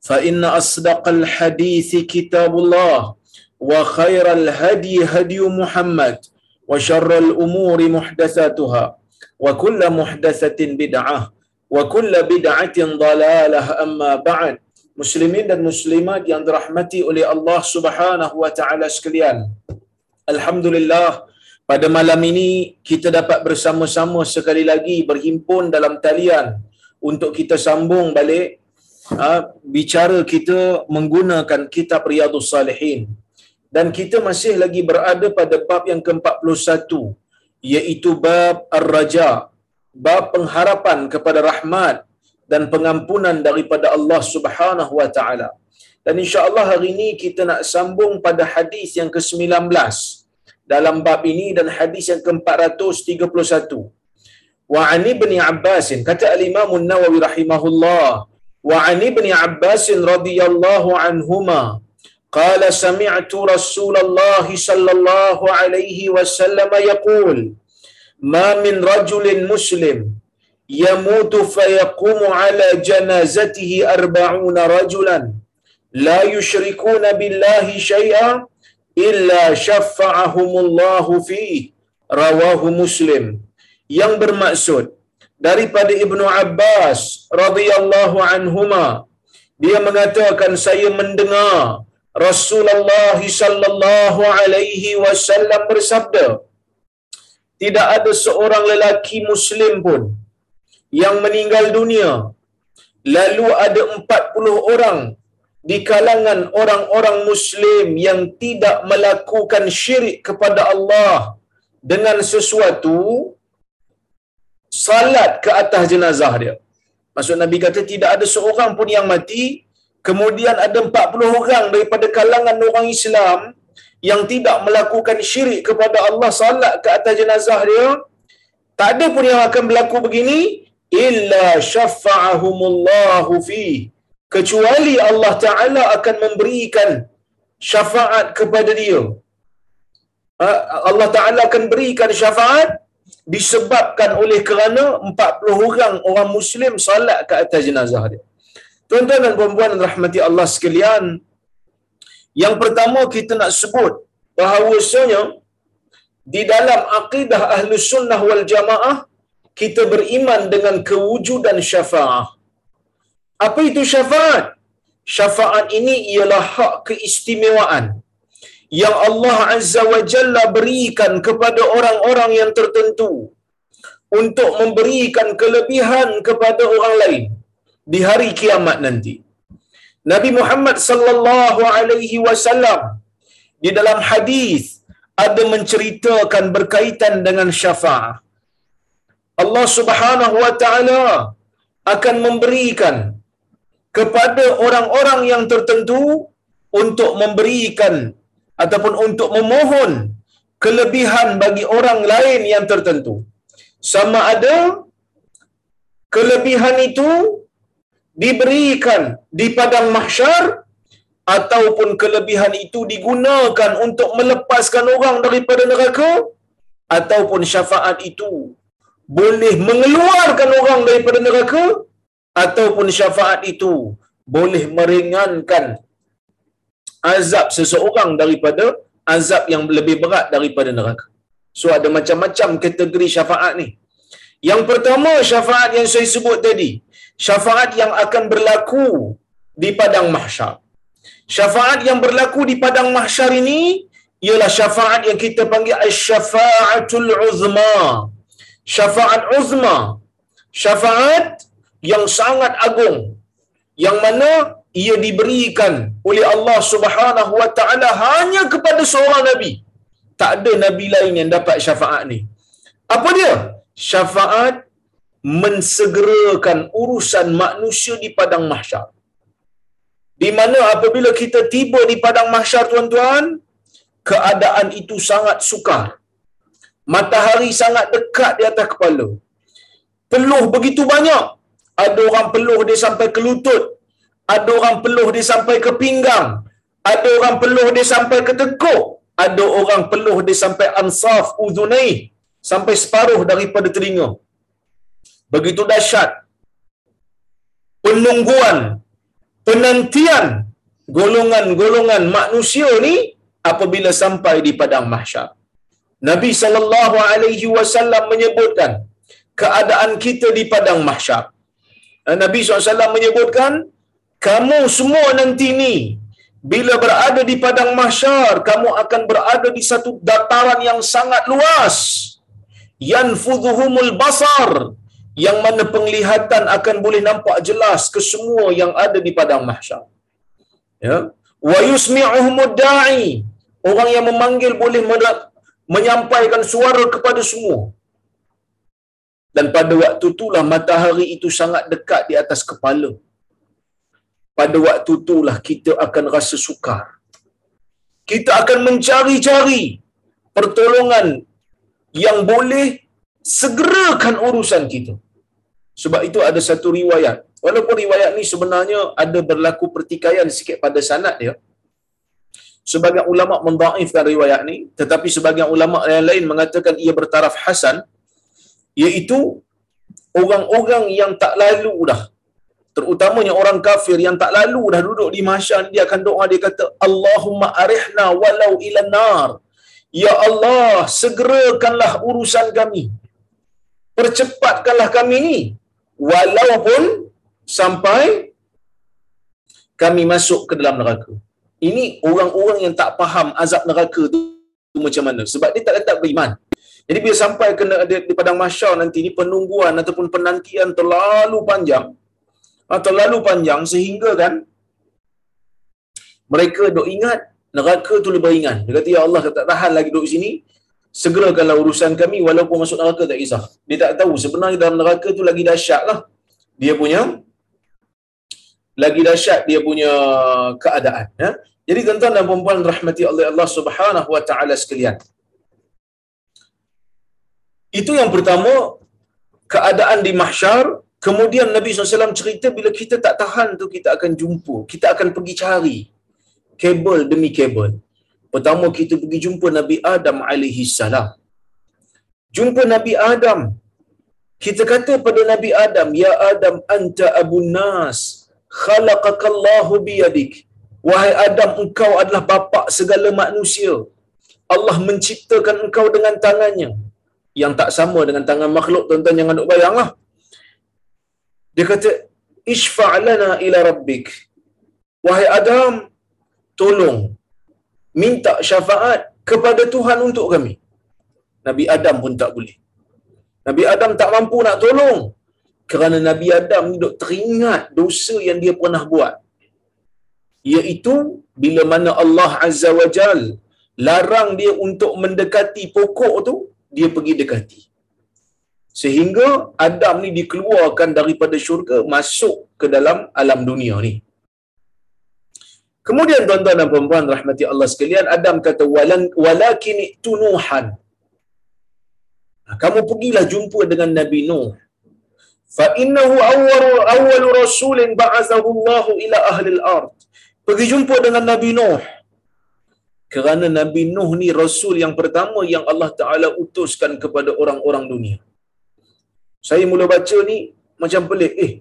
فإن أصدق الحديث كتاب الله وخير الهدي هدي محمد وشر الأمور محدثاتها وكل محدثة بدعة وكل بدعة ضلالة أما بعد Muslimin dan muslimat yang dirahmati oleh Allah Subhanahu wa taala sekalian. Alhamdulillah pada malam ini kita dapat bersama-sama sekali lagi berhimpun dalam talian untuk kita sambung balik ha, bicara kita menggunakan kitab Riyadhus Salihin dan kita masih lagi berada pada bab yang ke-41 iaitu bab Ar-Raja bab pengharapan kepada rahmat dan pengampunan daripada Allah Subhanahu wa taala. Dan insya-Allah hari ini kita nak sambung pada hadis yang ke-19 dalam bab ini dan hadis yang ke-431. Wa ani bin Abbas kata al-Imam An-Nawawi rahimahullah وعن ابن عباس رضي الله عنهما قال سمعت رسول الله صلى الله عليه وسلم يقول ما من رجل مسلم يموت فيقوم على جنازته أربعون رجلا لا يشركون بالله شيئا إلا شفعهم الله فيه رواه مسلم yang bermaksud daripada Ibnu Abbas radhiyallahu anhuma dia mengatakan saya mendengar Rasulullah sallallahu alaihi wasallam bersabda tidak ada seorang lelaki muslim pun yang meninggal dunia. Lalu ada 40 orang di kalangan orang-orang muslim yang tidak melakukan syirik kepada Allah dengan sesuatu salat ke atas jenazah dia. Maksud Nabi kata tidak ada seorang pun yang mati, kemudian ada 40 orang daripada kalangan orang Islam yang tidak melakukan syirik kepada Allah salat ke atas jenazah dia. Tak ada pun yang akan berlaku begini illa syafa'ahumullahu fi kecuali Allah Taala akan memberikan syafaat kepada dia. Allah Taala akan berikan syafaat disebabkan oleh kerana 40 orang orang muslim salat ke atas jenazah dia. Tuan-tuan dan puan-puan rahmati Allah sekalian, yang pertama kita nak sebut bahawasanya di dalam akidah Ahlus Sunnah wal Jamaah kita beriman dengan kewujudan syafaat. Apa itu syafaat? Syafaat ini ialah hak keistimewaan yang Allah Azza wa Jalla berikan kepada orang-orang yang tertentu untuk memberikan kelebihan kepada orang lain di hari kiamat nanti. Nabi Muhammad sallallahu alaihi wasallam di dalam hadis ada menceritakan berkaitan dengan syafaat. Allah Subhanahu wa taala akan memberikan kepada orang-orang yang tertentu untuk memberikan ataupun untuk memohon kelebihan bagi orang lain yang tertentu. Sama ada kelebihan itu diberikan di padang mahsyar ataupun kelebihan itu digunakan untuk melepaskan orang daripada neraka ataupun syafaat itu boleh mengeluarkan orang daripada neraka ataupun syafaat itu boleh meringankan azab seseorang daripada azab yang lebih berat daripada neraka. So ada macam-macam kategori syafaat ni. Yang pertama syafaat yang saya sebut tadi, syafaat yang akan berlaku di padang mahsyar. Syafaat yang berlaku di padang mahsyar ini ialah syafaat yang kita panggil asy-syafa'atul uzma. Syafaat uzma. Syafaat yang sangat agung. Yang mana ia diberikan oleh Allah Subhanahu wa taala hanya kepada seorang nabi. Tak ada nabi lain yang dapat syafaat ni. Apa dia? Syafaat mensegerakan urusan manusia di padang mahsyar. Di mana apabila kita tiba di padang mahsyar tuan-tuan, keadaan itu sangat sukar. Matahari sangat dekat di atas kepala. Peluh begitu banyak. Ada orang peluh dia sampai ke lutut. Ada orang peluh dia sampai ke pinggang. Ada orang peluh dia sampai ke tekuk. Ada orang peluh dia sampai ansaf udhunai. Sampai separuh daripada telinga. Begitu dahsyat. Penungguan. Penantian. Golongan-golongan manusia ni apabila sampai di padang mahsyar. Nabi sallallahu alaihi wasallam menyebutkan keadaan kita di padang mahsyar. Nabi SAW menyebutkan kamu semua nanti ni bila berada di padang mahsyar kamu akan berada di satu dataran yang sangat luas. Yanfudhuhumul basar yang mana penglihatan akan boleh nampak jelas ke semua yang ada di padang mahsyar. Ya. Wa yusmi'uhumud da'i orang yang memanggil boleh menyampaikan suara kepada semua. Dan pada waktu itulah matahari itu sangat dekat di atas kepala pada waktu itulah kita akan rasa sukar. Kita akan mencari-cari pertolongan yang boleh segerakan urusan kita. Sebab itu ada satu riwayat. Walaupun riwayat ni sebenarnya ada berlaku pertikaian sikit pada sanad dia. Sebagian ulama mendaifkan riwayat ni, tetapi sebagian ulama yang lain mengatakan ia bertaraf hasan, iaitu orang-orang yang tak lalu dah terutamanya orang kafir yang tak lalu dah duduk di mahsyar dia akan doa dia kata Allahumma arihna walau ila nar. Ya Allah segerakanlah urusan kami. Percepatkanlah kami ni. Walaupun sampai kami masuk ke dalam neraka. Ini orang-orang yang tak faham azab neraka tu macam mana. Sebab dia tak letak beriman. Jadi bila sampai ke di padang mahsyar nanti ni penungguan ataupun penantian terlalu panjang atau lalu panjang sehingga kan mereka dok ingat neraka tu lebih ringan. Dia kata, Ya Allah, tak tahan lagi duduk sini. Segerakanlah urusan kami walaupun masuk neraka tak kisah. Dia tak tahu sebenarnya dalam neraka tu lagi dahsyat lah. Dia punya lagi dahsyat dia punya keadaan. Ya? Jadi tuan-tuan dan perempuan rahmati Allah, Allah subhanahu wa ta'ala sekalian. Itu yang pertama, keadaan di mahsyar Kemudian Nabi SAW cerita bila kita tak tahan tu kita akan jumpa. Kita akan pergi cari kabel demi kabel. Pertama kita pergi jumpa Nabi Adam alaihi salam. Jumpa Nabi Adam. Kita kata pada Nabi Adam, Ya Adam, anta abun nas. Khalaqakallahu biyadik. Wahai Adam, engkau adalah bapa segala manusia. Allah menciptakan engkau dengan tangannya. Yang tak sama dengan tangan makhluk, tuan-tuan jangan duk bayanglah. Dia kata, Ishfa'lana ila rabbik. Wahai Adam, tolong. Minta syafaat kepada Tuhan untuk kami. Nabi Adam pun tak boleh. Nabi Adam tak mampu nak tolong. Kerana Nabi Adam ni duk teringat dosa yang dia pernah buat. Iaitu bila mana Allah Azza wa Jal larang dia untuk mendekati pokok tu, dia pergi dekati sehingga Adam ni dikeluarkan daripada syurga masuk ke dalam alam dunia ni. Kemudian tuan-tuan dan puan-puan rahmati Allah sekalian, Adam kata walakin tunuhan. Kamu pergilah jumpa dengan Nabi Nuh. Fa innahu awwalu awwalu rasulin ba'athahu Allah ila ahli al-ard. pergi jumpa dengan Nabi Nuh. Kerana Nabi Nuh ni rasul yang pertama yang Allah Taala utuskan kepada orang-orang dunia. Saya mula baca ni macam pelik. Eh,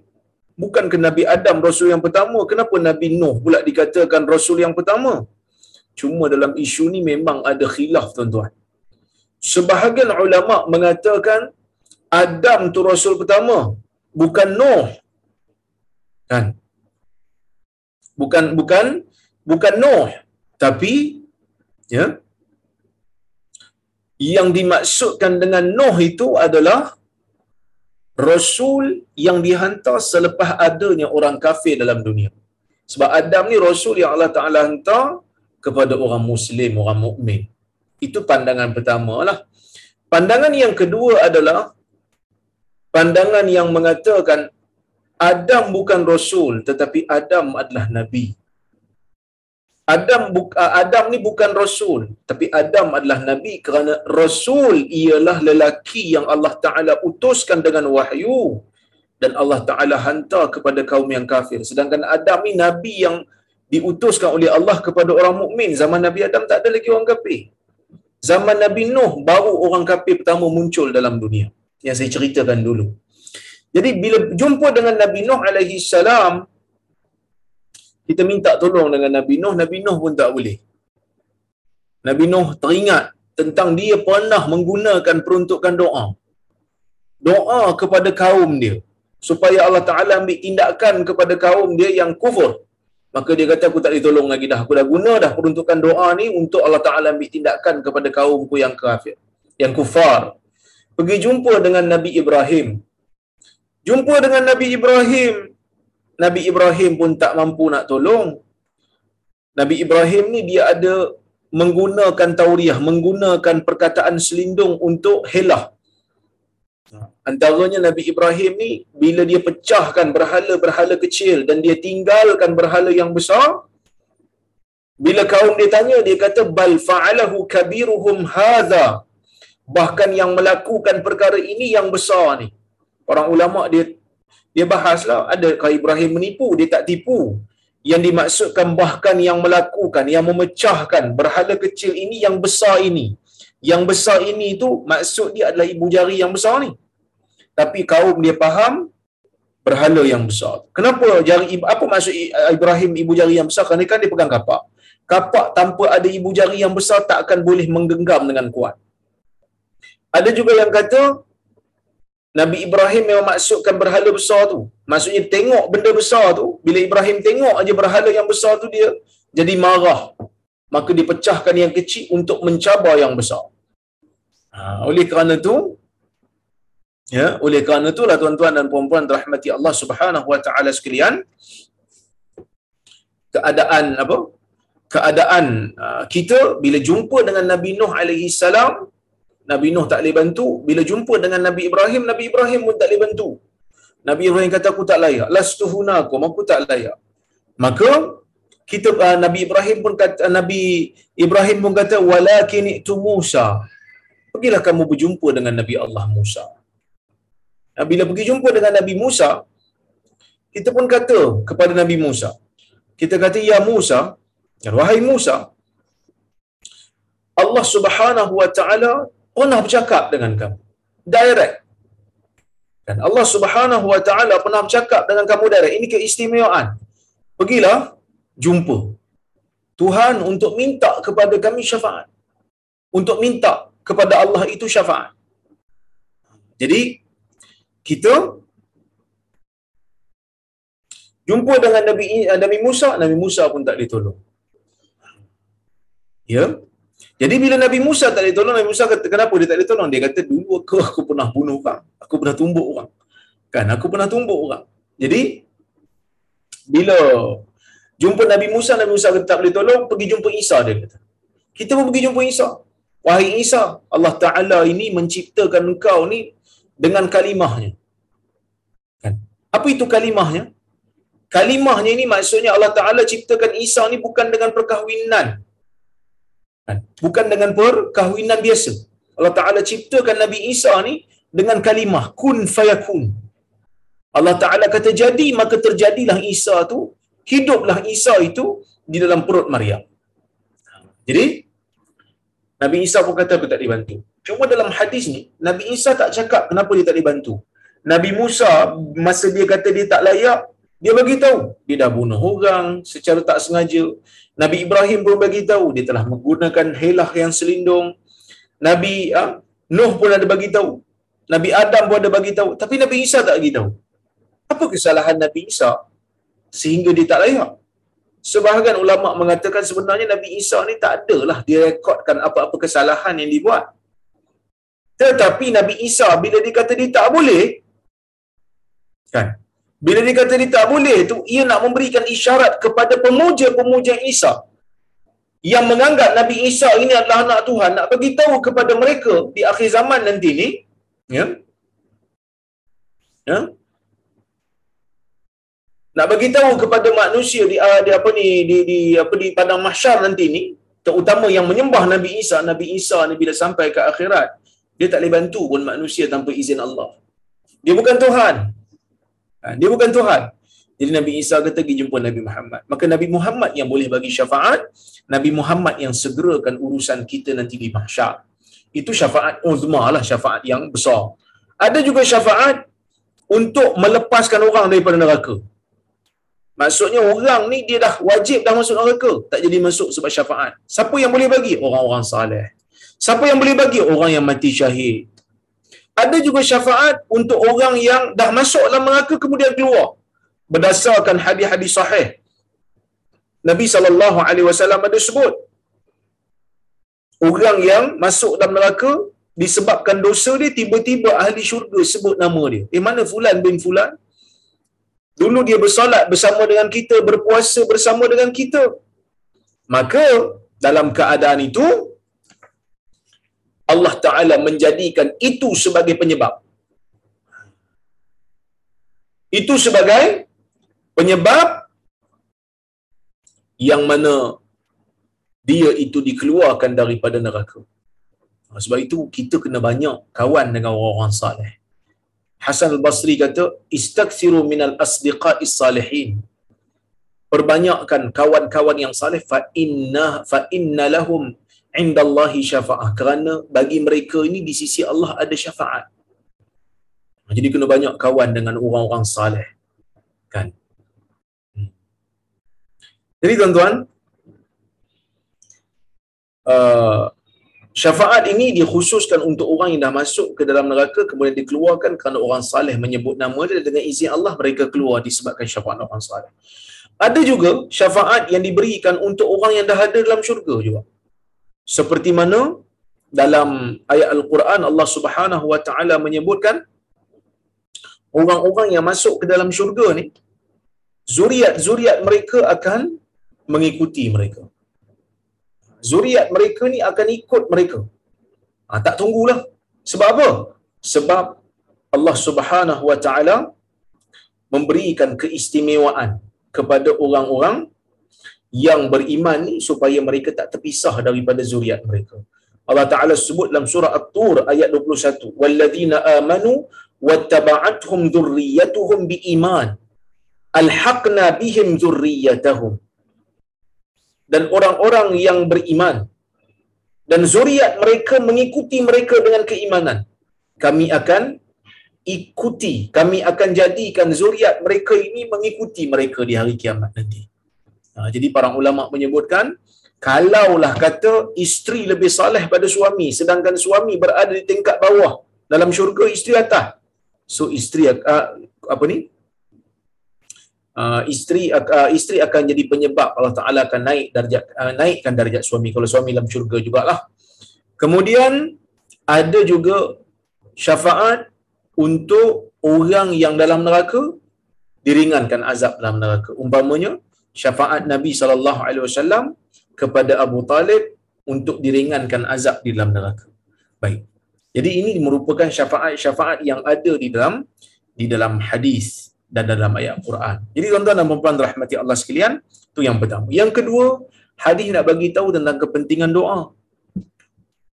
bukan ke Nabi Adam rasul yang pertama? Kenapa Nabi Nuh pula dikatakan rasul yang pertama? Cuma dalam isu ni memang ada khilaf tuan-tuan. Sebahagian ulama mengatakan Adam tu rasul pertama, bukan Nuh. Kan? Bukan bukan bukan Nuh, tapi ya yang dimaksudkan dengan Nuh itu adalah rasul yang dihantar selepas adanya orang kafir dalam dunia. Sebab Adam ni rasul yang Allah Taala hantar kepada orang muslim, orang mukmin. Itu pandangan pertama lah. Pandangan yang kedua adalah pandangan yang mengatakan Adam bukan rasul tetapi Adam adalah nabi. Adam Adam ni bukan rasul tapi Adam adalah nabi kerana rasul ialah lelaki yang Allah Taala utuskan dengan wahyu dan Allah Taala hantar kepada kaum yang kafir. Sedangkan Adam ni nabi yang diutuskan oleh Allah kepada orang mukmin. Zaman Nabi Adam tak ada lagi orang kafir. Zaman Nabi Nuh baru orang kafir pertama muncul dalam dunia. Yang saya ceritakan dulu. Jadi bila jumpa dengan Nabi Nuh alaihi salam kita minta tolong dengan Nabi Nuh, Nabi Nuh pun tak boleh. Nabi Nuh teringat tentang dia pernah menggunakan peruntukan doa. Doa kepada kaum dia supaya Allah Taala ambil tindakan kepada kaum dia yang kufur. Maka dia kata aku tak ditolong lagi dah. Aku dah guna dah peruntukan doa ni untuk Allah Taala ambil tindakan kepada kaumku yang kafir, yang kufar. Pergi jumpa dengan Nabi Ibrahim. Jumpa dengan Nabi Ibrahim, Nabi Ibrahim pun tak mampu nak tolong. Nabi Ibrahim ni dia ada menggunakan tauriah, menggunakan perkataan selindung untuk helah. Antaranya Nabi Ibrahim ni bila dia pecahkan berhala-berhala kecil dan dia tinggalkan berhala yang besar, bila kaum dia tanya dia kata bal fa'alahu kabiruhum hadha. Bahkan yang melakukan perkara ini yang besar ni. Orang ulama dia dia bahaslah adakah Ibrahim menipu dia tak tipu. Yang dimaksudkan bahkan yang melakukan yang memecahkan berhala kecil ini yang besar ini. Yang besar ini tu maksud dia adalah ibu jari yang besar ni. Tapi kaum dia faham berhala yang besar. Kenapa jari apa maksud Ibrahim ibu jari yang besar? Kerana kan dia pegang kapak. Kapak tanpa ada ibu jari yang besar tak akan boleh menggenggam dengan kuat. Ada juga yang kata Nabi Ibrahim memang maksudkan berhala besar tu. Maksudnya tengok benda besar tu, bila Ibrahim tengok aja berhala yang besar tu dia jadi marah. Maka dipecahkan yang kecil untuk mencabar yang besar. Ha, oleh kerana tu, ya, oleh kerana itulah tuan-tuan dan puan-puan rahmati Allah Subhanahu wa taala sekalian, keadaan apa? Keadaan uh, kita bila jumpa dengan Nabi Nuh alaihi salam Nabi Nuh tak boleh bantu. Bila jumpa dengan Nabi Ibrahim, Nabi Ibrahim pun tak boleh bantu. Nabi Ibrahim kata, aku tak layak. Lastuhunakum, aku tak layak. Maka, kita uh, Nabi Ibrahim pun kata Nabi Ibrahim pun kata walakin itu Musa pergilah kamu berjumpa dengan Nabi Allah Musa nah, bila pergi jumpa dengan Nabi Musa kita pun kata kepada Nabi Musa kita kata ya Musa wahai Musa Allah Subhanahu wa taala pernah bercakap dengan kamu. Direct. Dan Allah Subhanahu Wa Taala pernah bercakap dengan kamu direct. Ini keistimewaan. Pergilah jumpa Tuhan untuk minta kepada kami syafaat. Untuk minta kepada Allah itu syafaat. Jadi kita jumpa dengan Nabi Nabi Musa, Nabi Musa pun tak ditolong. Ya, jadi bila Nabi Musa tak ditolong, Nabi Musa kata, kenapa dia tak ditolong? Dia kata, dulu aku, aku pernah bunuh orang. Aku pernah tumbuk orang. Kan, aku pernah tumbuk orang. Jadi, bila jumpa Nabi Musa, Nabi Musa kata tak boleh tolong, pergi jumpa Isa, dia kata. Kita pun pergi jumpa Isa. Wahai Isa, Allah Ta'ala ini menciptakan engkau ni dengan kalimahnya. Kan? Apa itu kalimahnya? Kalimahnya ini maksudnya Allah Ta'ala ciptakan Isa ni bukan dengan perkahwinan. Kan? Bukan dengan perkahwinan biasa. Allah Ta'ala ciptakan Nabi Isa ni dengan kalimah kun fayakun. Allah Ta'ala kata jadi, maka terjadilah Isa tu, hiduplah Isa itu di dalam perut Maryam. Jadi Nabi Isa pun kata aku tak dibantu. Cuma dalam hadis ni Nabi Isa tak cakap kenapa dia tak dibantu. Nabi Musa masa dia kata dia tak layak, dia bagi tahu dia dah bunuh orang secara tak sengaja. Nabi Ibrahim pun bagi tahu dia telah menggunakan helah yang selindung. Nabi ha, Nuh pun ada bagi tahu. Nabi Adam pun ada bagi tahu, tapi Nabi Isa tak bagi tahu. Apa kesalahan Nabi Isa sehingga dia tak layak? Sebahagian ulama mengatakan sebenarnya Nabi Isa ni tak adalah dia rekodkan apa-apa kesalahan yang dibuat. Tetapi Nabi Isa bila dia kata dia tak boleh kan? Bila dia kata dia tak boleh tu ia nak memberikan isyarat kepada pemuja-pemuja Isa. Yang menganggap Nabi Isa ini adalah anak Tuhan nak bagi tahu kepada mereka di akhir zaman nanti ni ya. Ya. Nak bagi tahu kepada manusia di, uh, di apa ni di, di apa di padang mahsyar nanti ni terutama yang menyembah Nabi Isa Nabi Isa ni bila sampai ke akhirat dia tak boleh bantu pun manusia tanpa izin Allah. Dia bukan Tuhan. ha, dia bukan Tuhan jadi Nabi Isa kata pergi jumpa Nabi Muhammad maka Nabi Muhammad yang boleh bagi syafaat Nabi Muhammad yang segerakan urusan kita nanti di mahsyar itu syafaat uzma lah syafaat yang besar ada juga syafaat untuk melepaskan orang daripada neraka Maksudnya orang ni dia dah wajib dah masuk neraka, tak jadi masuk sebab syafaat. Siapa yang boleh bagi? Orang-orang saleh. Siapa yang boleh bagi? Orang yang mati syahid. Ada juga syafaat untuk orang yang dah masuk dalam neraka kemudian keluar. Berdasarkan hadis-hadis sahih. Nabi sallallahu alaihi wasallam ada sebut orang yang masuk dalam neraka disebabkan dosa dia tiba-tiba ahli syurga sebut nama dia. Eh mana fulan bin fulan? Dulu dia bersolat bersama dengan kita, berpuasa bersama dengan kita. Maka dalam keadaan itu Allah Taala menjadikan itu sebagai penyebab. Itu sebagai penyebab yang mana dia itu dikeluarkan daripada neraka. Sebab itu kita kena banyak kawan dengan orang-orang saleh. Hasan al-Basri kata istaksiru minal asdiqa'is salihin perbanyakkan kawan-kawan yang saleh fa inna fa inna lahum indallahi syafa'ah kerana bagi mereka ini di sisi Allah ada syafaat jadi kena banyak kawan dengan orang-orang saleh kan hmm. jadi tuan-tuan uh, Syafaat ini dikhususkan untuk orang yang dah masuk ke dalam neraka kemudian dikeluarkan kerana orang saleh menyebut nama dia dengan izin Allah mereka keluar disebabkan syafaat orang saleh. Ada juga syafaat yang diberikan untuk orang yang dah ada dalam syurga juga. Seperti mana dalam ayat Al-Quran Allah Subhanahu Wa Taala menyebutkan orang-orang yang masuk ke dalam syurga ni zuriat-zuriat mereka akan mengikuti mereka zuriat mereka ni akan ikut mereka. Ha, tak tunggulah. Sebab apa? Sebab Allah Subhanahu Wa Taala memberikan keistimewaan kepada orang-orang yang beriman ni supaya mereka tak terpisah daripada zuriat mereka. Allah Taala sebut dalam surah At-Tur ayat 21, "Walladzina amanu wattaba'athum dzurriyyatuhum biiman alhaqna bihim dzurriyyatahum." dan orang-orang yang beriman dan zuriat mereka mengikuti mereka dengan keimanan kami akan ikuti kami akan jadikan zuriat mereka ini mengikuti mereka di hari kiamat nanti ha, jadi para ulama menyebutkan kalaulah kata isteri lebih saleh pada suami sedangkan suami berada di tingkat bawah dalam syurga isteri atas so isteri uh, apa ni uh, isteri uh, isteri akan jadi penyebab Allah Taala akan naik darjat uh, naikkan darjat suami kalau suami dalam syurga jugalah. Kemudian ada juga syafaat untuk orang yang dalam neraka diringankan azab dalam neraka. Umpamanya syafaat Nabi sallallahu alaihi wasallam kepada Abu Talib untuk diringankan azab di dalam neraka. Baik. Jadi ini merupakan syafaat-syafaat yang ada di dalam di dalam hadis dan dalam ayat Quran. Jadi tuan-tuan dan puan rahmati Allah sekalian, itu yang pertama. Yang kedua, hadis nak bagi tahu tentang kepentingan doa.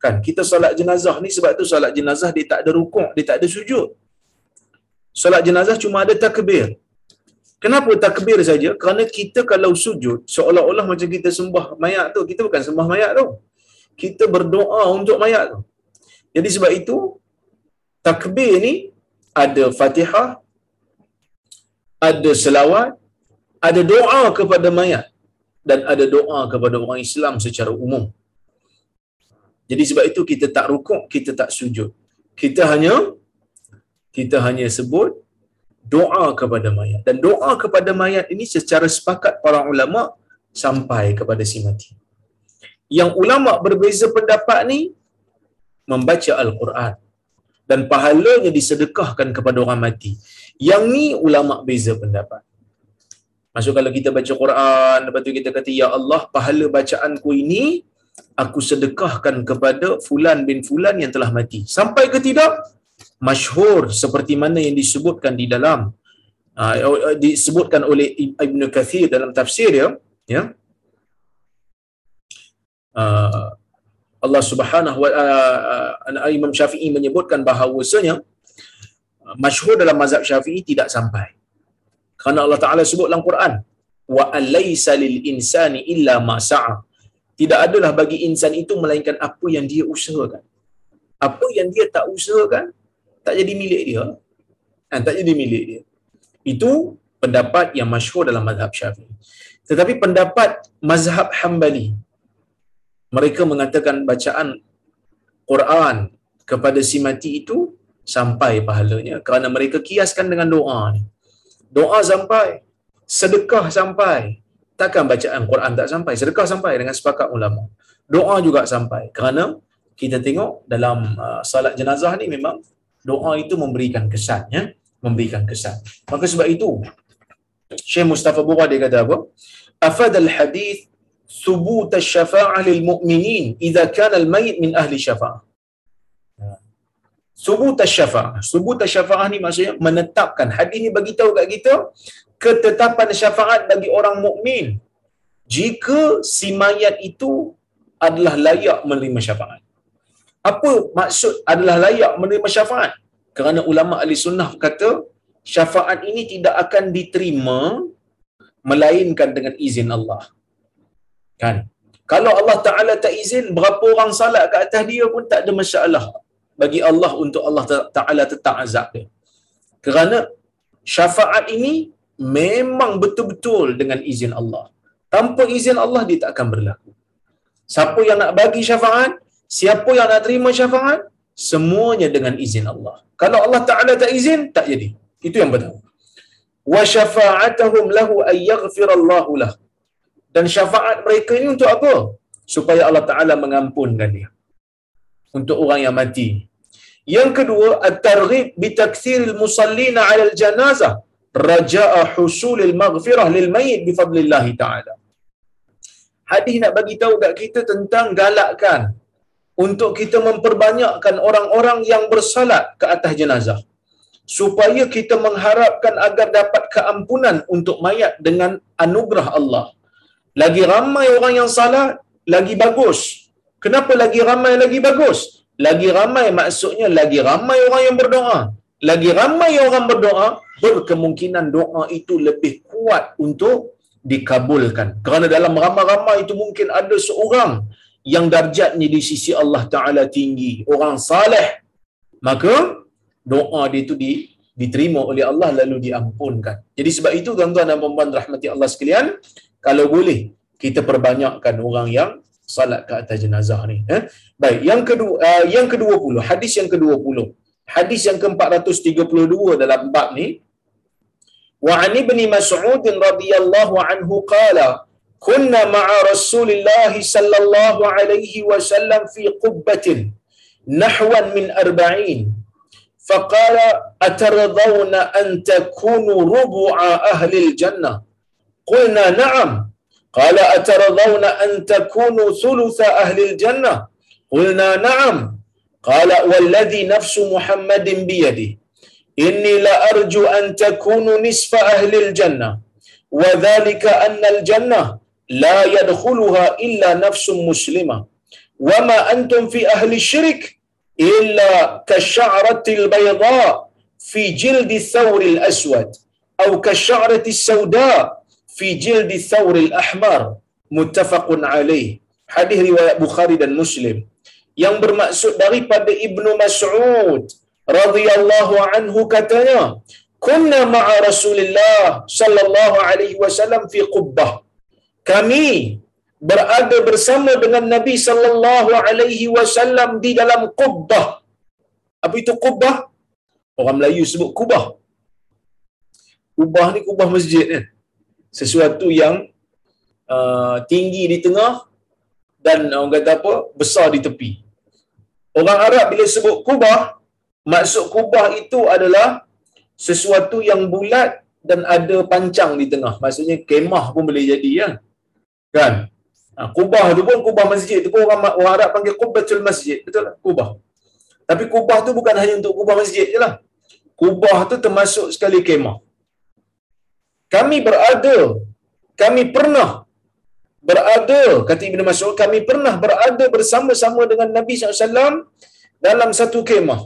Kan kita solat jenazah ni sebab tu solat jenazah dia tak ada rukuk, dia tak ada sujud. Solat jenazah cuma ada takbir. Kenapa takbir saja? Kerana kita kalau sujud seolah-olah macam kita sembah mayat tu, kita bukan sembah mayat tu. Kita berdoa untuk mayat tu. Jadi sebab itu takbir ni ada Fatihah, ada selawat, ada doa kepada mayat dan ada doa kepada orang Islam secara umum. Jadi sebab itu kita tak rukuk, kita tak sujud. Kita hanya kita hanya sebut doa kepada mayat. Dan doa kepada mayat ini secara sepakat para ulama sampai kepada si mati. Yang ulama berbeza pendapat ni membaca Al-Quran dan pahalanya disedekahkan kepada orang mati. Yang ni ulama beza pendapat. Maksud kalau kita baca Quran, lepas tu kita kata, Ya Allah, pahala bacaanku ini, aku sedekahkan kepada fulan bin fulan yang telah mati. Sampai ke tidak? Masyhur seperti mana yang disebutkan di dalam uh, disebutkan oleh Ibn Kathir dalam tafsir dia, ya. Uh, Allah Subhanahu wa uh, Imam Syafi'i menyebutkan bahawasanya uh, masyhur dalam mazhab Syafi'i tidak sampai. Kerana Allah Taala sebut dalam Quran, wa alaysa lil insani illa ma sa'a. Tidak adalah bagi insan itu melainkan apa yang dia usahakan. Apa yang dia tak usahakan tak jadi milik dia. Kan, tak jadi milik dia. Itu pendapat yang masyhur dalam mazhab Syafi'i. Tetapi pendapat mazhab Hambali mereka mengatakan bacaan Quran kepada si mati itu sampai pahalanya kerana mereka kiaskan dengan doa ni. Doa sampai, sedekah sampai. Takkan bacaan Quran tak sampai, sedekah sampai dengan sepakat ulama. Doa juga sampai kerana kita tengok dalam uh, salat jenazah ni memang doa itu memberikan kesan ya, memberikan kesan. Maka sebab itu Syekh Mustafa Bura dia kata apa? Afad al-hadith ثبوت الشفاعة للمؤمنين إذا كان الميت من أهل الشفاعة Subut syafa'ah. Subut syafa'ah ni maksudnya menetapkan. Hadis ni bagi tahu kat kita ketetapan syafaat bagi orang mukmin jika si mayat itu adalah layak menerima syafaat. Apa maksud adalah layak menerima syafaat? Kerana ulama ahli sunnah kata syafaat ini tidak akan diterima melainkan dengan izin Allah. Kan? Kalau Allah Ta'ala tak izin, berapa orang salat ke atas dia pun tak ada masalah bagi Allah untuk Allah Ta'ala tetap azab dia. Kerana syafaat ini memang betul-betul dengan izin Allah. Tanpa izin Allah, dia tak akan berlaku. Siapa yang nak bagi syafaat, siapa yang nak terima syafaat, semuanya dengan izin Allah. Kalau Allah Ta'ala tak izin, tak jadi. Itu yang betul. Wa syafa'atahum lahu ayyaghfirallahu lah dan syafaat mereka ini untuk apa? Supaya Allah Taala mengampunkan dia. Untuk orang yang mati. Yang kedua, at-targhib bi takthiril musallina 'ala al-janazah raja'a husulil maghfirah lil mayyit bi fadlillah taala. Hadis nak bagi tahu kat kita tentang galakkan untuk kita memperbanyakkan orang-orang yang bersalat ke atas jenazah supaya kita mengharapkan agar dapat keampunan untuk mayat dengan anugerah Allah lagi ramai orang yang salat, lagi bagus. Kenapa lagi ramai lagi bagus? Lagi ramai maksudnya lagi ramai orang yang berdoa. Lagi ramai orang berdoa, berkemungkinan doa itu lebih kuat untuk dikabulkan. Kerana dalam ramai-ramai itu mungkin ada seorang yang darjatnya di sisi Allah Ta'ala tinggi. Orang saleh. Maka doa dia itu di, diterima oleh Allah lalu diampunkan. Jadi sebab itu tuan-tuan dan puan-puan rahmati Allah sekalian, kalau boleh kita perbanyakkan orang yang salat ke atas jenazah ni eh baik yang kedua uh, yang ke-20 hadis yang ke-20 hadis yang ke-432 dalam bab ni an ibn mas'ud radhiyallahu anhu qala kunna ma'a rasulillah sallallahu alaihi wasallam fi qubbatin nahwan min arba'in فقال أترضون أن تكونوا ربع أهل الجنة؟ قلنا نعم. قال أترضون أن تكونوا ثلث أهل الجنة؟ قلنا نعم. قال والذي نفس محمد بيده. إني لأرجو أن تكونوا نصف أهل الجنة. وذلك أن الجنة لا يدخلها إلا نفس مسلمة. وما أنتم في أهل الشرك إلا كالشعرة البيضاء في جلد الثور الأسود أو كالشعرة السوداء في جلد الثور الأحمر. متفق عليه. حديث رواية بخاري مسلم. Yang bermaksud daripada Ibnu Mas'ud radhiyallahu anhu katanya kunna ma'a Rasulillah sallallahu alaihi wasallam fi qubbah. Kami berada bersama dengan Nabi sallallahu alaihi wasallam di dalam qubbah. Apa itu qubbah? Orang Melayu sebut kubah. Kubah ni kubah masjid kan? Sesuatu yang uh, tinggi di tengah dan orang kata apa? Besar di tepi. Orang Arab bila sebut kubah maksud kubah itu adalah sesuatu yang bulat dan ada pancang di tengah. Maksudnya kemah pun boleh jadi kan kan? Ha, kubah tu pun kubah masjid. Tu pun orang, orang Arab panggil kubatul masjid. Betul tak? Kubah. Tapi kubah tu bukan hanya untuk kubah masjid je lah. Kubah tu termasuk sekali kemah. Kami berada kami pernah berada kata Ibn Mas'ud kami pernah berada bersama-sama dengan Nabi SAW dalam satu kemah.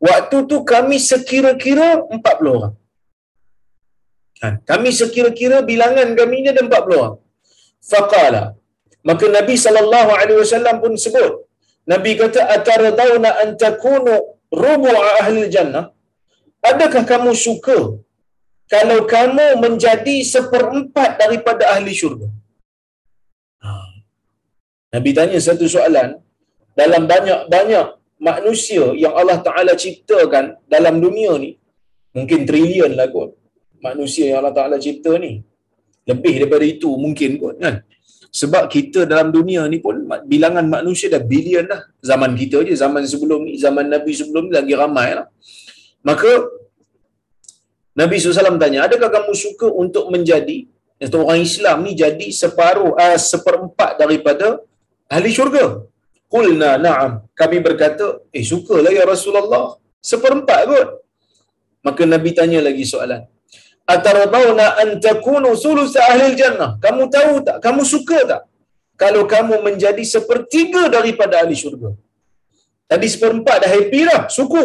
Waktu tu kami sekira-kira 40 orang. Kan? kami sekira-kira bilangan kami ni ada 40 orang faqala. Maka Nabi sallallahu alaihi wasallam pun sebut Nabi kata ataradawna an takunu rubu' ahli jannah? Adakah kamu suka kalau kamu menjadi seperempat daripada ahli syurga? Ha. Nabi tanya satu soalan. Dalam banyak-banyak manusia yang Allah Ta'ala ciptakan dalam dunia ni mungkin trilion lah kot manusia yang Allah Ta'ala cipta ni lebih daripada itu mungkin kot kan sebab kita dalam dunia ni pun bilangan manusia dah bilion dah zaman kita je zaman sebelum ni zaman Nabi sebelum ni lagi ramai lah maka Nabi SAW tanya adakah kamu suka untuk menjadi atau orang Islam ni jadi separuh uh, seperempat daripada ahli syurga Qulna na'am. Kami berkata, eh sukalah ya Rasulullah. Seperempat kot. Maka Nabi tanya lagi soalan. Ataradawna an takunu sulus ahli jannah. Kamu tahu tak? Kamu suka tak? Kalau kamu menjadi sepertiga daripada ahli syurga. Tadi seperempat dah happy dah. Suku.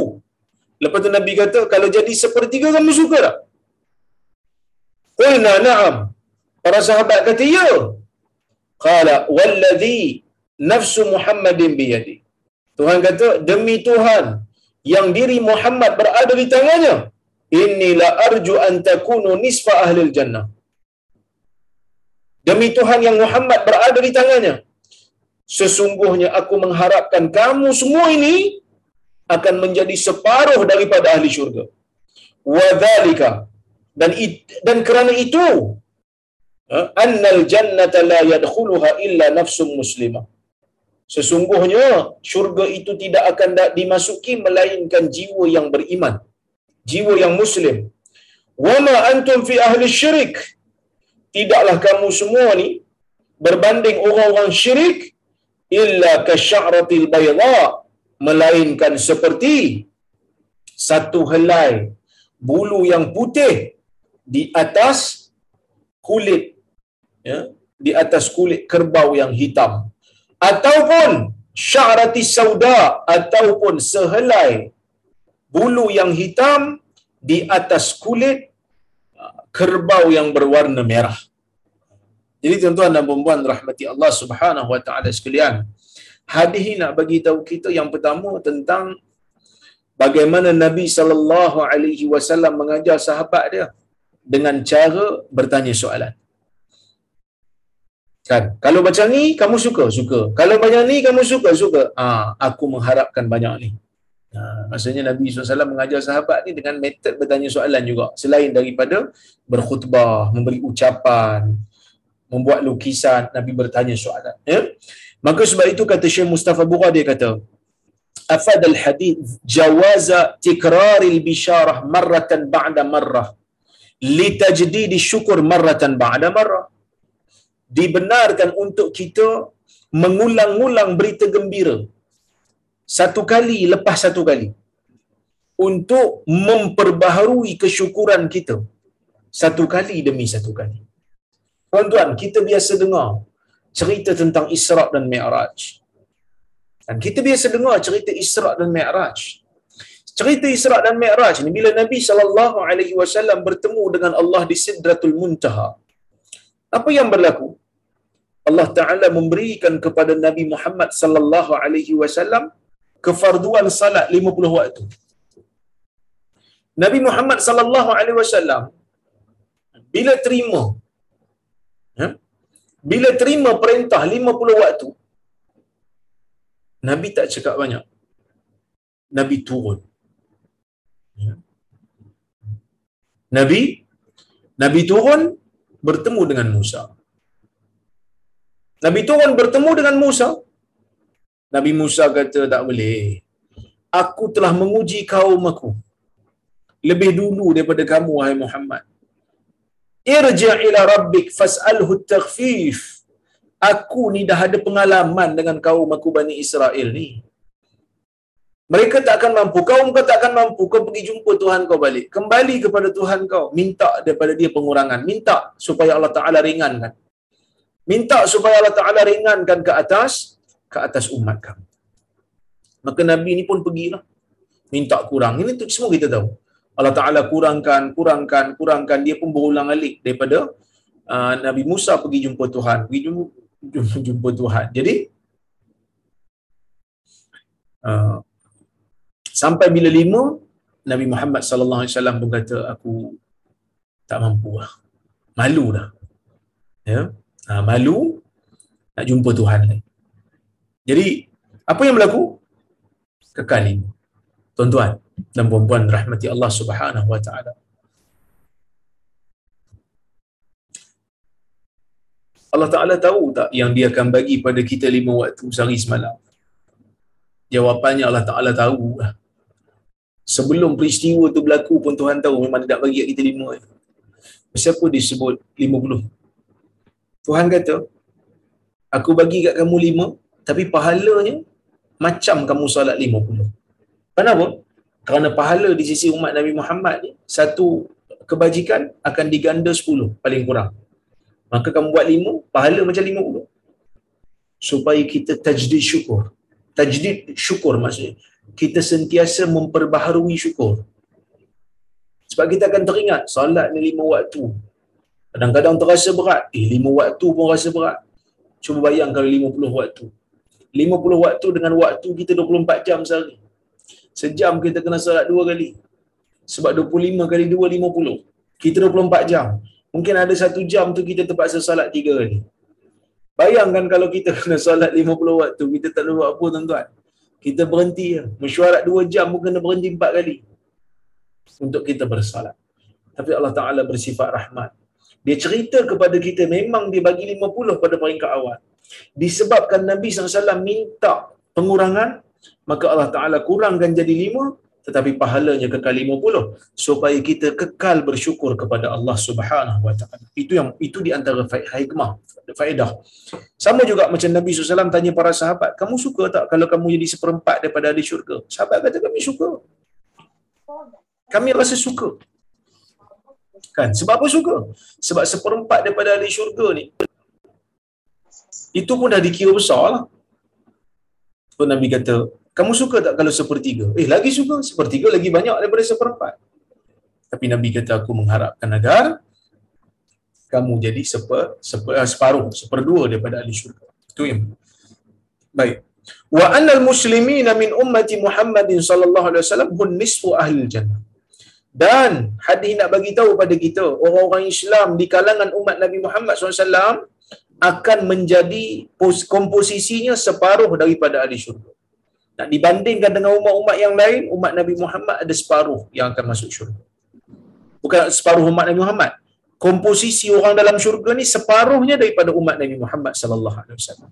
Lepas tu Nabi kata, kalau jadi sepertiga kamu suka tak? Qulna na'am. Para sahabat kata, ya. Qala, walladhi nafsu Muhammadin biyadi. Tuhan kata, demi Tuhan yang diri Muhammad berada di tangannya, la arju an takunu nisfa ahli jannah. Demi Tuhan yang Muhammad berada di tangannya, sesungguhnya aku mengharapkan kamu semua ini akan menjadi separuh daripada ahli syurga. Wadhalika dan dan kerana itu eh, annal jannata la yadkhuluha illa nafsun muslimah Sesungguhnya syurga itu tidak akan dimasuki melainkan jiwa yang beriman. Jiwa yang muslim. Wama antum fi ahli syirik. Tidaklah kamu semua ni berbanding orang-orang syirik illa kasya'ratil bayda melainkan seperti satu helai bulu yang putih di atas kulit ya di atas kulit kerbau yang hitam ataupun syarati sauda ataupun sehelai bulu yang hitam di atas kulit uh, kerbau yang berwarna merah. Jadi tuan-tuan dan puan-puan rahmati Allah Subhanahu wa taala sekalian. Hadis ini nak bagi tahu kita yang pertama tentang bagaimana Nabi sallallahu alaihi wasallam mengajar sahabat dia dengan cara bertanya soalan. Kan? Kalau macam ni kamu suka, suka. Kalau banyak ni kamu suka, suka. Ah, aku mengharapkan banyak ni. Ha, maksudnya Nabi SAW mengajar sahabat ni dengan metod bertanya soalan juga. Selain daripada berkhutbah, memberi ucapan, membuat lukisan, Nabi bertanya soalan. Ya? Maka sebab itu kata Syekh Mustafa Bura dia kata, Afad al-hadith jawaza tikraril bisharah marratan ba'da marrah litajdidi syukur marratan ba'da marrah dibenarkan untuk kita mengulang-ulang berita gembira satu kali lepas satu kali untuk memperbaharui kesyukuran kita satu kali demi satu kali. Tuan-tuan, kita biasa dengar cerita tentang Isra' dan Mi'raj. Dan kita biasa dengar cerita Isra' dan Mi'raj. cerita Isra dan Mi'raj ni bila Nabi sallallahu alaihi wasallam bertemu dengan Allah di Sidratul Muntaha. Apa yang berlaku? Allah Taala memberikan kepada Nabi Muhammad sallallahu alaihi wasallam kefarduan salat 50 waktu. Nabi Muhammad sallallahu alaihi wasallam bila terima ya, bila terima perintah 50 waktu Nabi tak cakap banyak. Nabi turun. Ya. Nabi Nabi turun bertemu dengan Musa. Nabi turun bertemu dengan Musa. Nabi Musa kata tak boleh. Aku telah menguji kaum aku. Lebih dulu daripada kamu wahai Muhammad. Irji' ila rabbik fas'alhu taghfif. Aku ni dah ada pengalaman dengan kaum aku Bani Israel ni. Mereka tak akan mampu. Kaum kau tak akan mampu. Kau pergi jumpa Tuhan kau balik. Kembali kepada Tuhan kau. Minta daripada dia pengurangan. Minta supaya Allah Ta'ala ringankan. Minta supaya Allah Ta'ala ringankan ke atas ke atas umat kamu. Maka Nabi ni pun pergilah. Minta kurang. Ini tu semua kita tahu. Allah Ta'ala kurangkan, kurangkan, kurangkan. Dia pun berulang alik daripada uh, Nabi Musa pergi jumpa Tuhan. Pergi jumpa, jumpa, jumpa Tuhan. Jadi, uh, sampai bila lima, Nabi Muhammad sallallahu alaihi wasallam pun kata aku tak mampu lah. Malu dah. Ya. Ha, malu nak jumpa Tuhan lagi. Jadi, apa yang berlaku? Kekal ini. Tuan-tuan dan puan-puan rahmati Allah subhanahu wa ta'ala. Allah Ta'ala tahu tak yang dia akan bagi pada kita lima waktu sehari semalam? Jawapannya Allah Ta'ala tahu lah. Sebelum peristiwa tu berlaku pun Tuhan tahu memang dia tak bagi kita lima. Siapa disebut lima puluh? Tuhan kata, aku bagi kat kamu lima, tapi pahalanya macam kamu solat lima puluh. Kenapa? Kerana pahala di sisi umat Nabi Muhammad ni, satu kebajikan akan diganda sepuluh paling kurang. Maka kamu buat lima, pahala macam lima puluh. Supaya kita tajdid syukur. Tajdid syukur maksudnya. Kita sentiasa memperbaharui syukur. Sebab kita akan teringat, solat ni lima waktu. Kadang-kadang terasa berat. Eh, lima waktu pun rasa berat. Cuba bayang kalau lima puluh waktu. Lima puluh waktu dengan waktu kita dua puluh empat jam sehari. Sejam kita kena solat dua kali. Sebab dua puluh lima kali dua, lima puluh. Kita dua puluh empat jam. Mungkin ada satu jam tu kita terpaksa solat tiga kali. Bayangkan kalau kita kena solat lima puluh waktu, kita tak buat apa tuan-tuan. Kita berhenti. Mesyuarat dua jam pun kena berhenti empat kali. Untuk kita bersolat. Tapi Allah Ta'ala bersifat rahmat. Dia cerita kepada kita memang dia bagi 50 pada peringkat awal. Disebabkan Nabi SAW minta pengurangan, maka Allah Ta'ala kurangkan jadi 5, tetapi pahalanya kekal 50 supaya kita kekal bersyukur kepada Allah Subhanahu wa taala. Itu yang itu di antara hikmah faedah. Sama juga macam Nabi SAW tanya para sahabat, kamu suka tak kalau kamu jadi seperempat daripada ahli syurga? Sahabat kata kami suka. Kami rasa suka. Kan? Sebab apa suka? Sebab seperempat daripada ahli syurga ni itu pun dah dikira besar lah. So, Nabi kata, kamu suka tak kalau sepertiga? Eh, lagi suka. Sepertiga lagi banyak daripada seperempat. Tapi Nabi kata, aku mengharapkan agar kamu jadi seper, seper, uh, separuh, seperdua daripada ahli syurga. Itu yang baik. Wa annal muslimina min ummati Muhammadin sallallahu alaihi wasallam hun nisfu ahli jannah. Dan hadis nak bagi tahu pada kita, orang-orang Islam di kalangan umat Nabi Muhammad SAW akan menjadi komposisinya separuh daripada ahli syurga. Nak dibandingkan dengan umat-umat yang lain, umat Nabi Muhammad ada separuh yang akan masuk syurga. Bukan separuh umat Nabi Muhammad. Komposisi orang dalam syurga ni separuhnya daripada umat Nabi Muhammad sallallahu alaihi wasallam.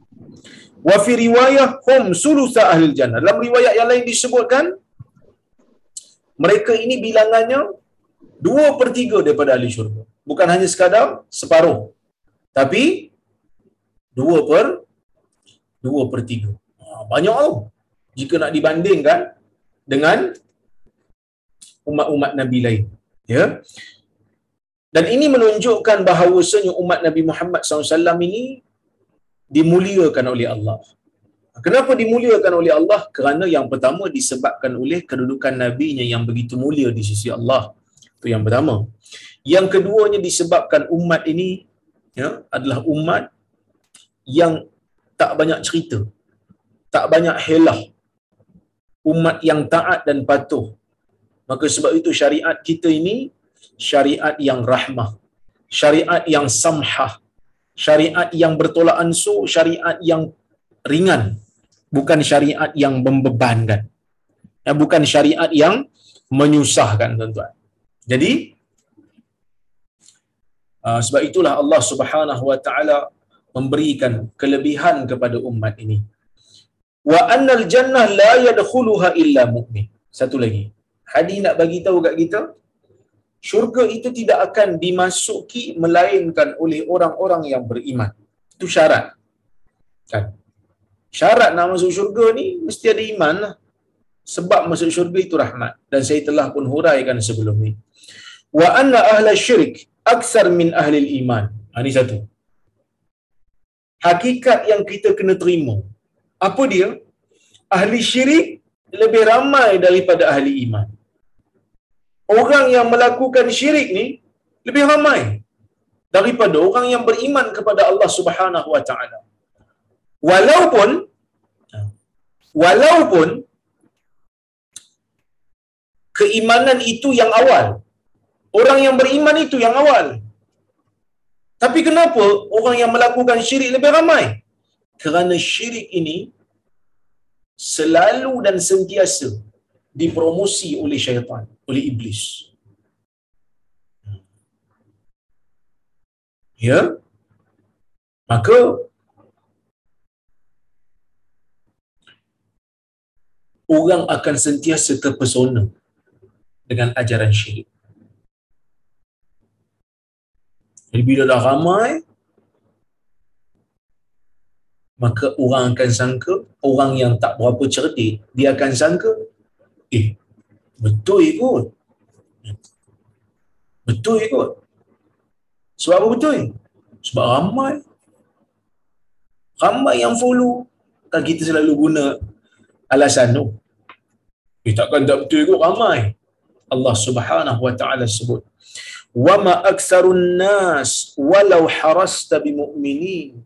Wa fi riwayah hum sulusa ahli jannah. Dalam riwayat yang lain disebutkan mereka ini bilangannya dua per tiga daripada ahli syurga. Bukan hanya sekadar separuh. Tapi dua per dua per tiga. Ha, banyak tau. Jika nak dibandingkan dengan umat-umat Nabi lain. Ya. Dan ini menunjukkan bahawasanya umat Nabi Muhammad SAW ini dimuliakan oleh Allah. Kenapa dimuliakan oleh Allah? Kerana yang pertama disebabkan oleh kedudukan nabinya yang begitu mulia di sisi Allah. Itu yang pertama. Yang keduanya disebabkan umat ini ya adalah umat yang tak banyak cerita. Tak banyak helah. Umat yang taat dan patuh. Maka sebab itu syariat kita ini syariat yang rahmah. Syariat yang samhah. Syariat yang bertolak ansur, syariat yang ringan bukan syariat yang membebankan. Ya, bukan syariat yang menyusahkan tuan-tuan. Jadi uh, sebab itulah Allah Subhanahu wa taala memberikan kelebihan kepada umat ini. Wa annal jannah la yadkhuluha illa mu'min. Satu lagi. Hadis nak bagi tahu kat kita, syurga itu tidak akan dimasuki melainkan oleh orang-orang yang beriman. Itu syarat. Kan? Syarat nak masuk syurga ni mesti ada iman lah. Sebab masuk syurga itu rahmat. Dan saya telah pun huraikan sebelum ni. Wa anna ahla syirik aksar min ahli iman. Ha, ini satu. Hakikat yang kita kena terima. Apa dia? Ahli syirik lebih ramai daripada ahli iman. Orang yang melakukan syirik ni lebih ramai daripada orang yang beriman kepada Allah Subhanahu Wa Taala walaupun walaupun keimanan itu yang awal. Orang yang beriman itu yang awal. Tapi kenapa orang yang melakukan syirik lebih ramai? Kerana syirik ini selalu dan sentiasa dipromosi oleh syaitan oleh iblis. Ya? Maka orang akan sentiasa terpesona dengan ajaran syirik. Jadi bila dah ramai, maka orang akan sangka, orang yang tak berapa cerdik, dia akan sangka, eh, betul ikut. Betul ikut. Sebab apa betul? Sebab ramai. Ramai yang follow. Kan kita selalu guna alasan tu. Eh, takkan tak betul ikut ramai. Allah Subhanahu wa taala sebut wa ma aktsarun nas walau harasta bimu'minin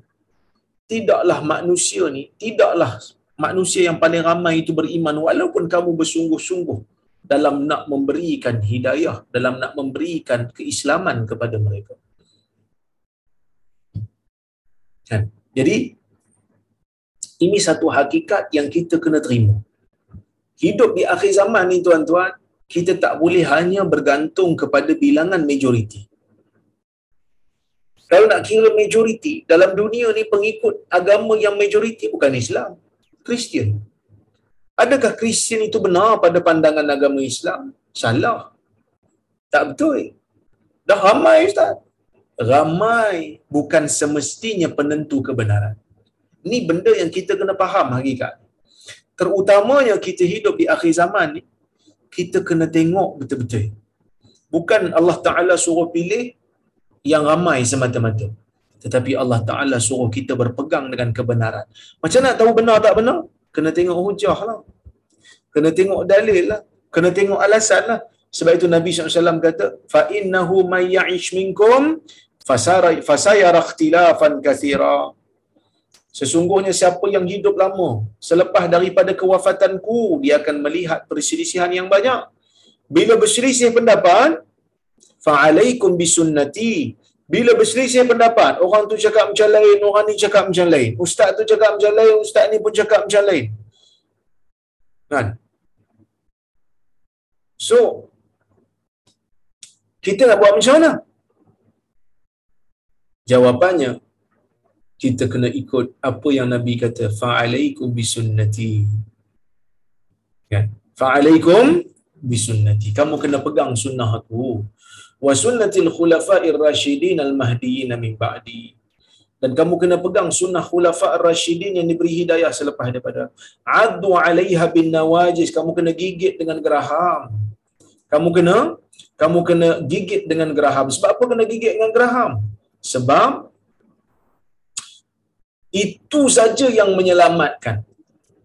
tidaklah manusia ni tidaklah manusia yang paling ramai itu beriman walaupun kamu bersungguh-sungguh dalam nak memberikan hidayah dalam nak memberikan keislaman kepada mereka kan jadi ini satu hakikat yang kita kena terima. Hidup di akhir zaman ni tuan-tuan, kita tak boleh hanya bergantung kepada bilangan majoriti. Kalau nak kira majoriti, dalam dunia ni pengikut agama yang majoriti bukan Islam. Kristian. Adakah Kristian itu benar pada pandangan agama Islam? Salah. Tak betul. Dah ramai Ustaz. Ramai bukan semestinya penentu kebenaran. Ni benda yang kita kena faham hakikat. Terutamanya kita hidup di akhir zaman ni, kita kena tengok betul-betul. Bukan Allah Ta'ala suruh pilih yang ramai semata-mata. Tetapi Allah Ta'ala suruh kita berpegang dengan kebenaran. Macam nak tahu benar tak benar? Kena tengok hujah lah. Kena tengok dalil lah. Kena tengok alasan lah. Sebab itu Nabi SAW kata, فَإِنَّهُ مَنْ يَعِشْ مِنْكُمْ فَسَيَرَ اخْتِلَافًا كَثِيرًا Sesungguhnya siapa yang hidup lama selepas daripada kewafatanku dia akan melihat perselisihan yang banyak. Bila berselisih pendapat, fa'alaikum bisunnati. Bila berselisih pendapat, orang tu cakap macam lain, orang ni cakap macam lain. Ustaz tu cakap macam lain, ustaz ni pun cakap macam lain. Kan? So, kita nak buat macam mana? Jawapannya, kita kena ikut apa yang Nabi kata fa'alaikum bisunnati. Kan? Fa'alaikum bisunnati. Kamu kena pegang sunnah aku. Wa sunnatil khulafa'ir rasyidin al mahdiyyin min ba'di. Dan kamu kena pegang sunnah khulafa ar-rasyidin yang diberi hidayah selepas daripada. Addu 'alaiha bin nawajis. Kamu kena gigit dengan geraham. Kamu kena kamu kena gigit dengan geraham. Sebab apa kena gigit dengan geraham? Sebab itu saja yang menyelamatkan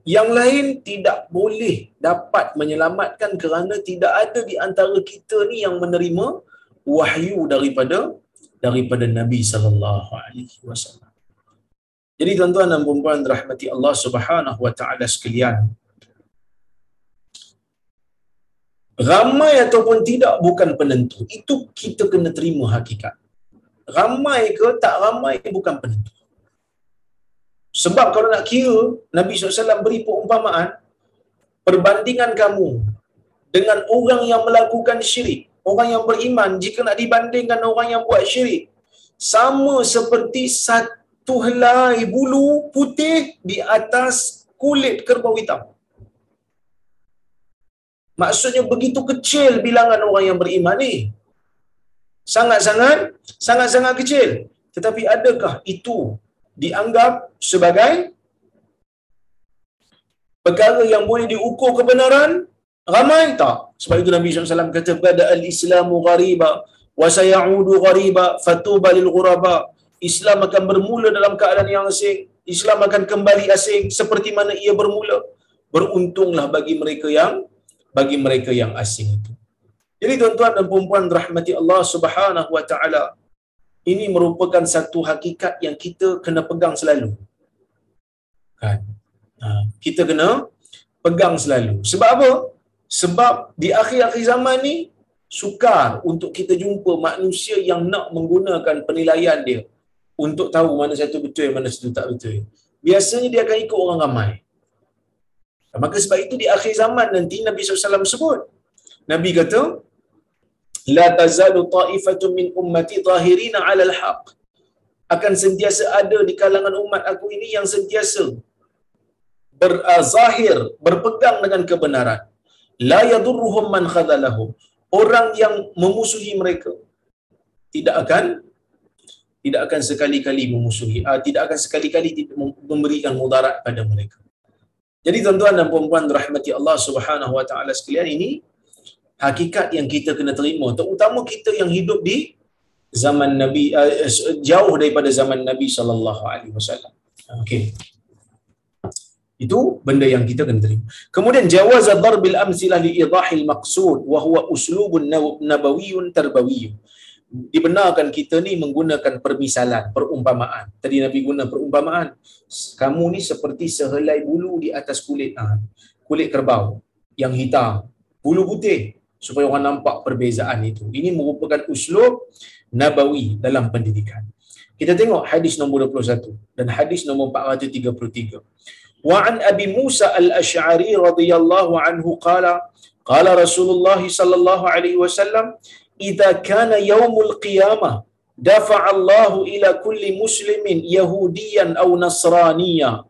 yang lain tidak boleh dapat menyelamatkan kerana tidak ada di antara kita ni yang menerima wahyu daripada daripada Nabi sallallahu alaihi wasallam. Jadi tuan-tuan dan puan-puan rahmati Allah Subhanahu wa taala sekalian. Ramai ataupun tidak bukan penentu. Itu kita kena terima hakikat. Ramai ke tak ramai bukan penentu. Sebab kalau nak kira Nabi SAW beri perumpamaan perbandingan kamu dengan orang yang melakukan syirik, orang yang beriman jika nak dibandingkan orang yang buat syirik sama seperti satu helai bulu putih di atas kulit kerbau hitam. Maksudnya begitu kecil bilangan orang yang beriman ni. Sangat-sangat, sangat-sangat kecil. Tetapi adakah itu dianggap sebagai perkara yang boleh diukur kebenaran? Ramai tak? Sebab itu Nabi SAW kata pada al-islamu ghariba wa sayaudu ghariba fatuba lil ghuraba. Islam akan bermula dalam keadaan yang asing. Islam akan kembali asing seperti mana ia bermula. Beruntunglah bagi mereka yang bagi mereka yang asing itu. Jadi tuan-tuan dan puan-puan rahmati Allah Subhanahu wa taala ini merupakan satu hakikat yang kita kena pegang selalu. Kan? Ha, kita kena pegang selalu. Sebab apa? Sebab di akhir-akhir zaman ni sukar untuk kita jumpa manusia yang nak menggunakan penilaian dia untuk tahu mana satu betul mana satu tak betul. Biasanya dia akan ikut orang ramai. Maka sebab itu di akhir zaman nanti Nabi SAW sebut. Nabi kata, la tazalu ta'ifatun min ummati zahirina 'ala al-haq akan sentiasa ada di kalangan umat aku ini yang sentiasa berzahir berpegang dengan kebenaran. La yadurruhum man khadalahum. Orang yang memusuhi mereka tidak akan tidak akan sekali-kali memusuhi uh, tidak akan sekali-kali memberikan mudarat pada mereka. Jadi tuan-tuan dan puan-puan rahmati Allah Subhanahu wa taala sekalian ini hakikat yang kita kena terima terutama kita yang hidup di zaman Nabi uh, jauh daripada zaman Nabi sallallahu alaihi wasallam. Okey. Itu benda yang kita kena terima. Kemudian jawaz darbil amsilah li idahil maqsud wa huwa uslubun nabawiyyun tarbawiyyun. Dibenarkan kita ni menggunakan permisalan, perumpamaan. Tadi Nabi guna perumpamaan. Kamu ni seperti sehelai bulu di atas kulit ah, kulit kerbau yang hitam, bulu putih supaya orang nampak perbezaan itu. Ini merupakan uslub nabawi dalam pendidikan. Kita tengok hadis nombor 21 dan hadis nombor 433. Wa an Abi Musa al-Asy'ari radhiyallahu anhu qala qala Rasulullah sallallahu alaihi wasallam idza kana yaumul qiyamah dafa'a Allah ila kulli muslimin yahudiyan aw nasraniya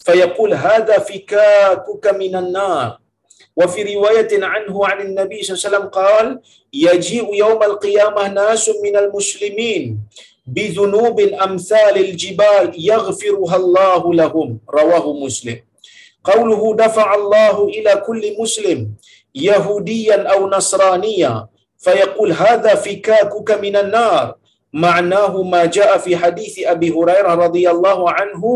fayaqul hadha fikakuka minan nar وفي رواية عنه عن النبي صلى الله عليه وسلم قال يجيء يوم القيامة ناس من المسلمين بذنوب أمثال الجبال يغفرها الله لهم. رواه مسلم. قوله دفع الله إلى كل مسلم يهوديا أو نصرانيا. فيقول هذا فكاكك من النار. ma'nahu ma ja'a fi hadithi Abi Hurairah radhiyallahu anhu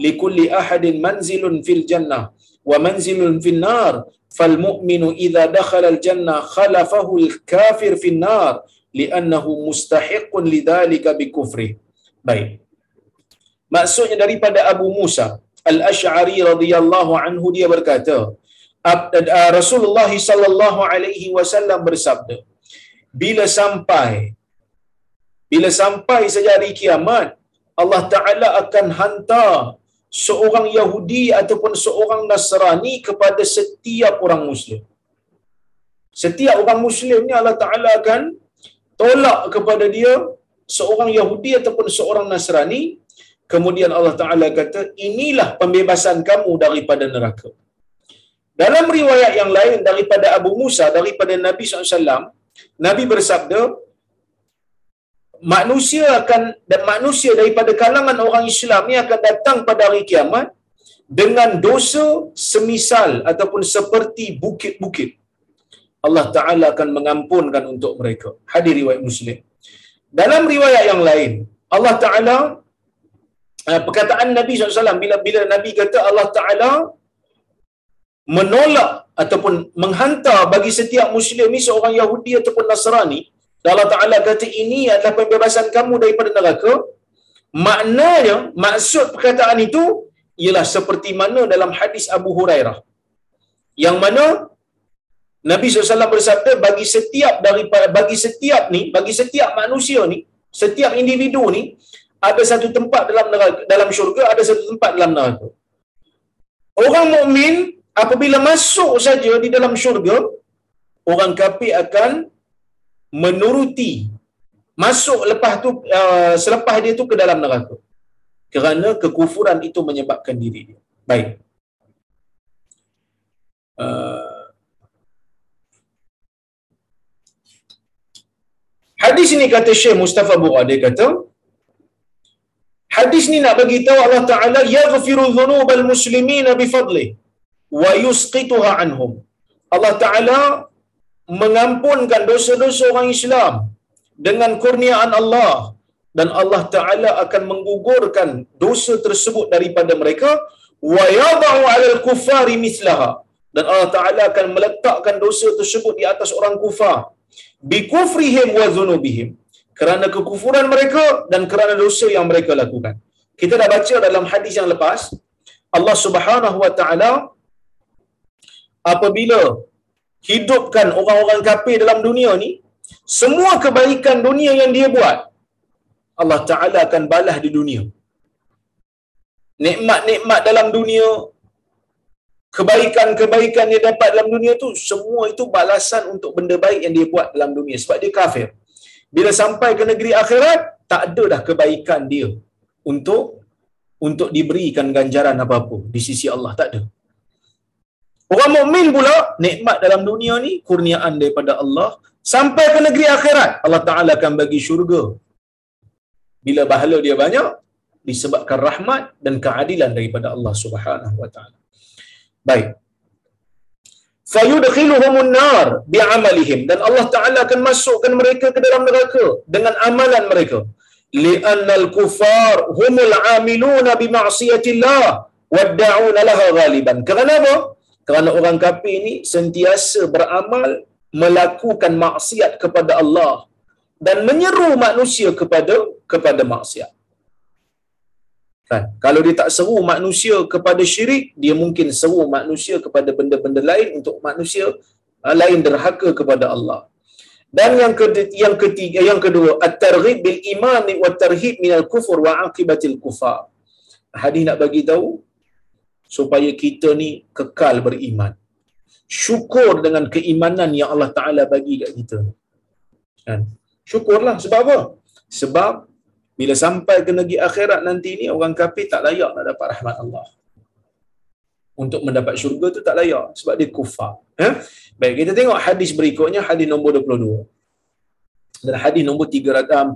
li kulli ahadin manzilun fil jannah wa manzilun fil nar. Fal mu'minu idha dakhala al jannah khalafahu al kafir fil nar li'annahu mustahiqun lidhalika bi kufri. Baik. Maksudnya daripada Abu Musa Al-Ash'ari radhiyallahu anhu dia berkata Rasulullah sallallahu alaihi wasallam bersabda bila sampai bila sampai saja hari kiamat Allah Taala akan hantar seorang Yahudi ataupun seorang Nasrani kepada setiap orang Muslim. Setiap orang Muslim ni Allah Ta'ala akan tolak kepada dia seorang Yahudi ataupun seorang Nasrani. Kemudian Allah Ta'ala kata, inilah pembebasan kamu daripada neraka. Dalam riwayat yang lain daripada Abu Musa, daripada Nabi SAW, Nabi bersabda, manusia akan dan manusia daripada kalangan orang Islam ni akan datang pada hari kiamat dengan dosa semisal ataupun seperti bukit-bukit. Allah Taala akan mengampunkan untuk mereka. Hadis riwayat Muslim. Dalam riwayat yang lain, Allah Taala eh, perkataan Nabi SAW bila bila Nabi kata Allah Taala menolak ataupun menghantar bagi setiap muslim ni seorang Yahudi ataupun Nasrani Allah Ta'ala kata ini adalah pembebasan kamu daripada neraka. Maknanya maksud perkataan itu ialah seperti mana dalam hadis Abu Hurairah. Yang mana Nabi SAW bersabda bagi setiap daripada bagi setiap ni bagi setiap manusia ni setiap individu ni ada satu tempat dalam neraka dalam syurga ada satu tempat dalam neraka. Orang mukmin apabila masuk saja di dalam syurga orang kafir akan menuruti masuk lepas tu uh, selepas dia tu ke dalam neraka. Kerana kekufuran itu menyebabkan diri dia. Baik. Uh, hadis ini kata Syekh Mustafa Bura dia kata hadis ni nak bagi tahu Allah Taala yaghfiru dhunubal muslimin bi fadli wa yusqituha anhum. Allah Taala mengampunkan dosa-dosa orang Islam dengan kurniaan Allah. Dan Allah Taala akan menggugurkan dosa tersebut daripada mereka. Wa yad'u 'alal kuffari mithlaha. Dan Allah Taala akan meletakkan dosa tersebut di atas orang kufar. Bi kufrihim wa dhunubihim kerana kekufuran mereka dan kerana dosa yang mereka lakukan. Kita dah baca dalam hadis yang lepas. Allah Subhanahu wa taala apabila hidupkan orang-orang kafir dalam dunia ni semua kebaikan dunia yang dia buat Allah Ta'ala akan balas di dunia. Nikmat-nikmat dalam dunia kebaikan-kebaikan dia dapat dalam dunia tu semua itu balasan untuk benda baik yang dia buat dalam dunia. Sebab dia kafir. Bila sampai ke negeri akhirat tak ada dah kebaikan dia untuk untuk diberikan ganjaran apa-apa. Di sisi Allah tak ada Orang mukmin pula nikmat dalam dunia ni kurniaan daripada Allah sampai ke negeri akhirat Allah Taala akan bagi syurga. Bila bahala dia banyak disebabkan rahmat dan keadilan daripada Allah Subhanahu wa taala. Baik. Fayudkhiluhumun nar bi'amalihim dan Allah Taala akan masukkan mereka ke dalam neraka dengan amalan mereka. Li'anna al-kuffar humul 'amiluna bi ma'siyatillah wadda'una laha ghaliban. Kerana apa? Kerana orang kafir ini sentiasa beramal melakukan maksiat kepada Allah dan menyeru manusia kepada kepada maksiat. Kan? Kalau dia tak seru manusia kepada syirik, dia mungkin seru manusia kepada benda-benda lain untuk manusia uh, lain derhaka kepada Allah. Dan yang ketiga, yang ketiga yang kedua, at-targhib bil iman wa tarhib min al-kufur wa aqibatil kufar. Hadis nak bagi tahu supaya kita ni kekal beriman. Syukur dengan keimanan yang Allah Ta'ala bagi kat kita. Kan? Syukurlah. Sebab apa? Sebab bila sampai ke negeri akhirat nanti ni, orang kafir tak layak nak dapat rahmat Allah. Untuk mendapat syurga tu tak layak. Sebab dia kufar. Eh? Baik, kita tengok hadis berikutnya, hadis nombor 22. Dan hadis nombor 434.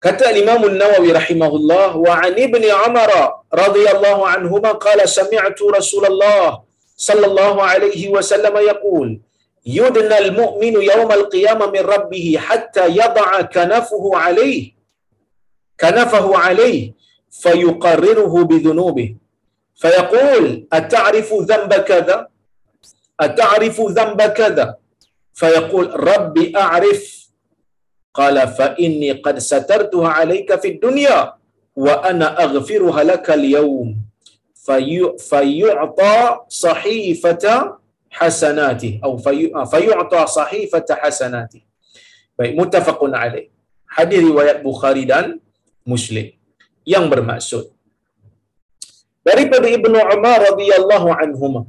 Kata Imam Nawawi rahimahullah wa an ibni Umar radhiyallahu anhuma qala sami'tu Rasulullah sallallahu alaihi wasallam yaqul yudna al-mu'minu yawm al-qiyamah min rabbih hatta yad'a kanafuhu alayhi kanafahu alayhi bi dhunubihi فيقول أتعرف ذنب كذا أتعرف ذنب كذا فيقول ربي أعرف qala fa inni qad satartuha alayka fid dunya wa ana aghfiruha laka al yawm fayu'ta sahifata hasanati atau ah, fayu'ta sahifata hasanati. Baik muttafaqun alaih. Hadis riwayat bukhari dan muslim. Yang bermaksud daripada ibnu umar radhiyallahu anhuma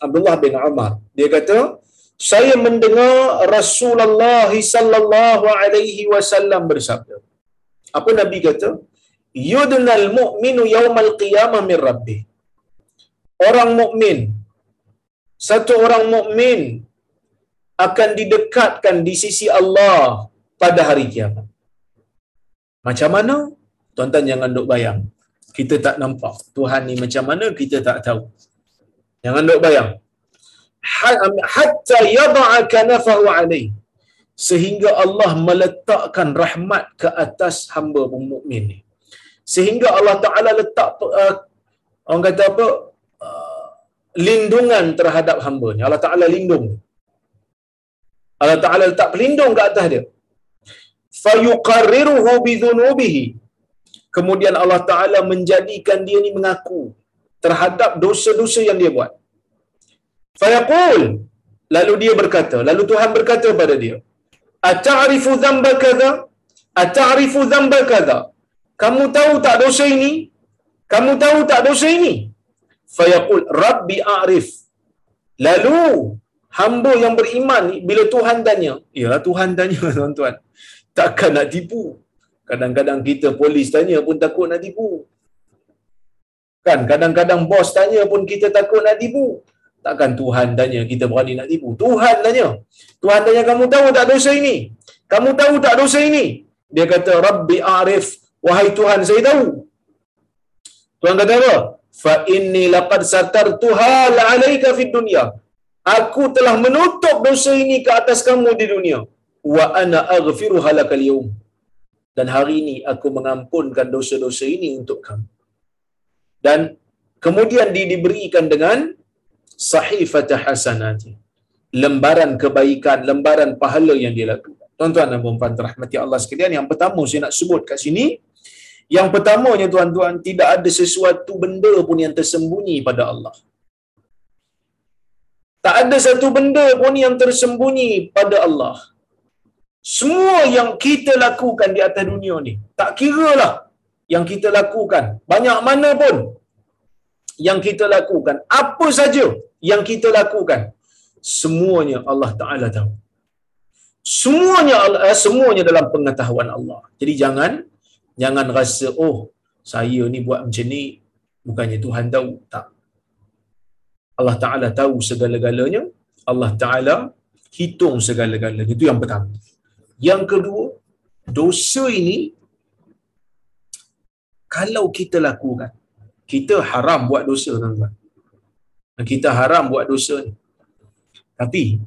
Abdullah bin Umar dia kata saya mendengar Rasulullah sallallahu alaihi wasallam bersabda. Apa Nabi kata? Yudnal mu'minu yaumal qiyamah min rabbih. Orang mukmin satu orang mukmin akan didekatkan di sisi Allah pada hari kiamat. Macam mana? Tuan-tuan jangan duk bayang. Kita tak nampak. Tuhan ni macam mana kita tak tahu. Jangan duk bayang hatta yada'a kanafahu alaih sehingga Allah meletakkan rahmat ke atas hamba mukmin ni sehingga Allah Taala letak uh, orang kata apa lindungan terhadap hamba ni. Allah Ta'ala lindung. Allah Ta'ala letak pelindung ke atas dia. Fayuqarriruhu bidhunubihi. Kemudian Allah Ta'ala menjadikan dia ni mengaku terhadap dosa-dosa yang dia buat. Fayaqul. Lalu dia berkata, lalu Tuhan berkata kepada dia, Ata'rifu dhamba kadha? Ata'rifu dhamba kadha? Kamu tahu tak dosa ini? Kamu tahu tak dosa ini? Fayaqul, Rabbi a'rif. Lalu, hamba yang beriman ni, bila Tuhan tanya, ya Tuhan tanya tuan-tuan, takkan nak tipu. Kadang-kadang kita polis tanya pun takut nak tipu. Kan kadang-kadang bos tanya pun kita takut nak tipu. Takkan Tuhan tanya kita berani nak tipu. Tuhan tanya. Tuhan tanya kamu tahu tak dosa ini? Kamu tahu tak dosa ini? Dia kata Rabbi Arif. Wahai Tuhan saya tahu. Tuhan kata apa? Fa inni laqad satartuha la'alaika fid dunya. Aku telah menutup dosa ini ke atas kamu di dunia. Wa ana aghfiruha lakal yawm. Dan hari ini aku mengampunkan dosa-dosa ini untuk kamu. Dan kemudian dia diberikan dengan sahifat hasanati. Lembaran kebaikan lembaran pahala yang dia lakukan. Tuan-tuan dan puan-puan rahmati Allah sekalian yang pertama saya nak sebut kat sini yang pertamanya tuan-tuan tidak ada sesuatu benda pun yang tersembunyi pada Allah. Tak ada satu benda pun yang tersembunyi pada Allah. Semua yang kita lakukan di atas dunia ni tak kira lah yang kita lakukan. Banyak mana pun yang kita lakukan apa saja yang kita lakukan semuanya Allah Taala tahu. Semuanya eh, semuanya dalam pengetahuan Allah. Jadi jangan jangan rasa oh saya ni buat macam ni bukannya Tuhan tahu. Tak. Allah Taala tahu segala-galanya. Allah Taala hitung segala-galanya. Itu yang pertama. Yang kedua dosa ini kalau kita lakukan kita haram buat dosa tuan-tuan kita haram buat dosa ni. Tapi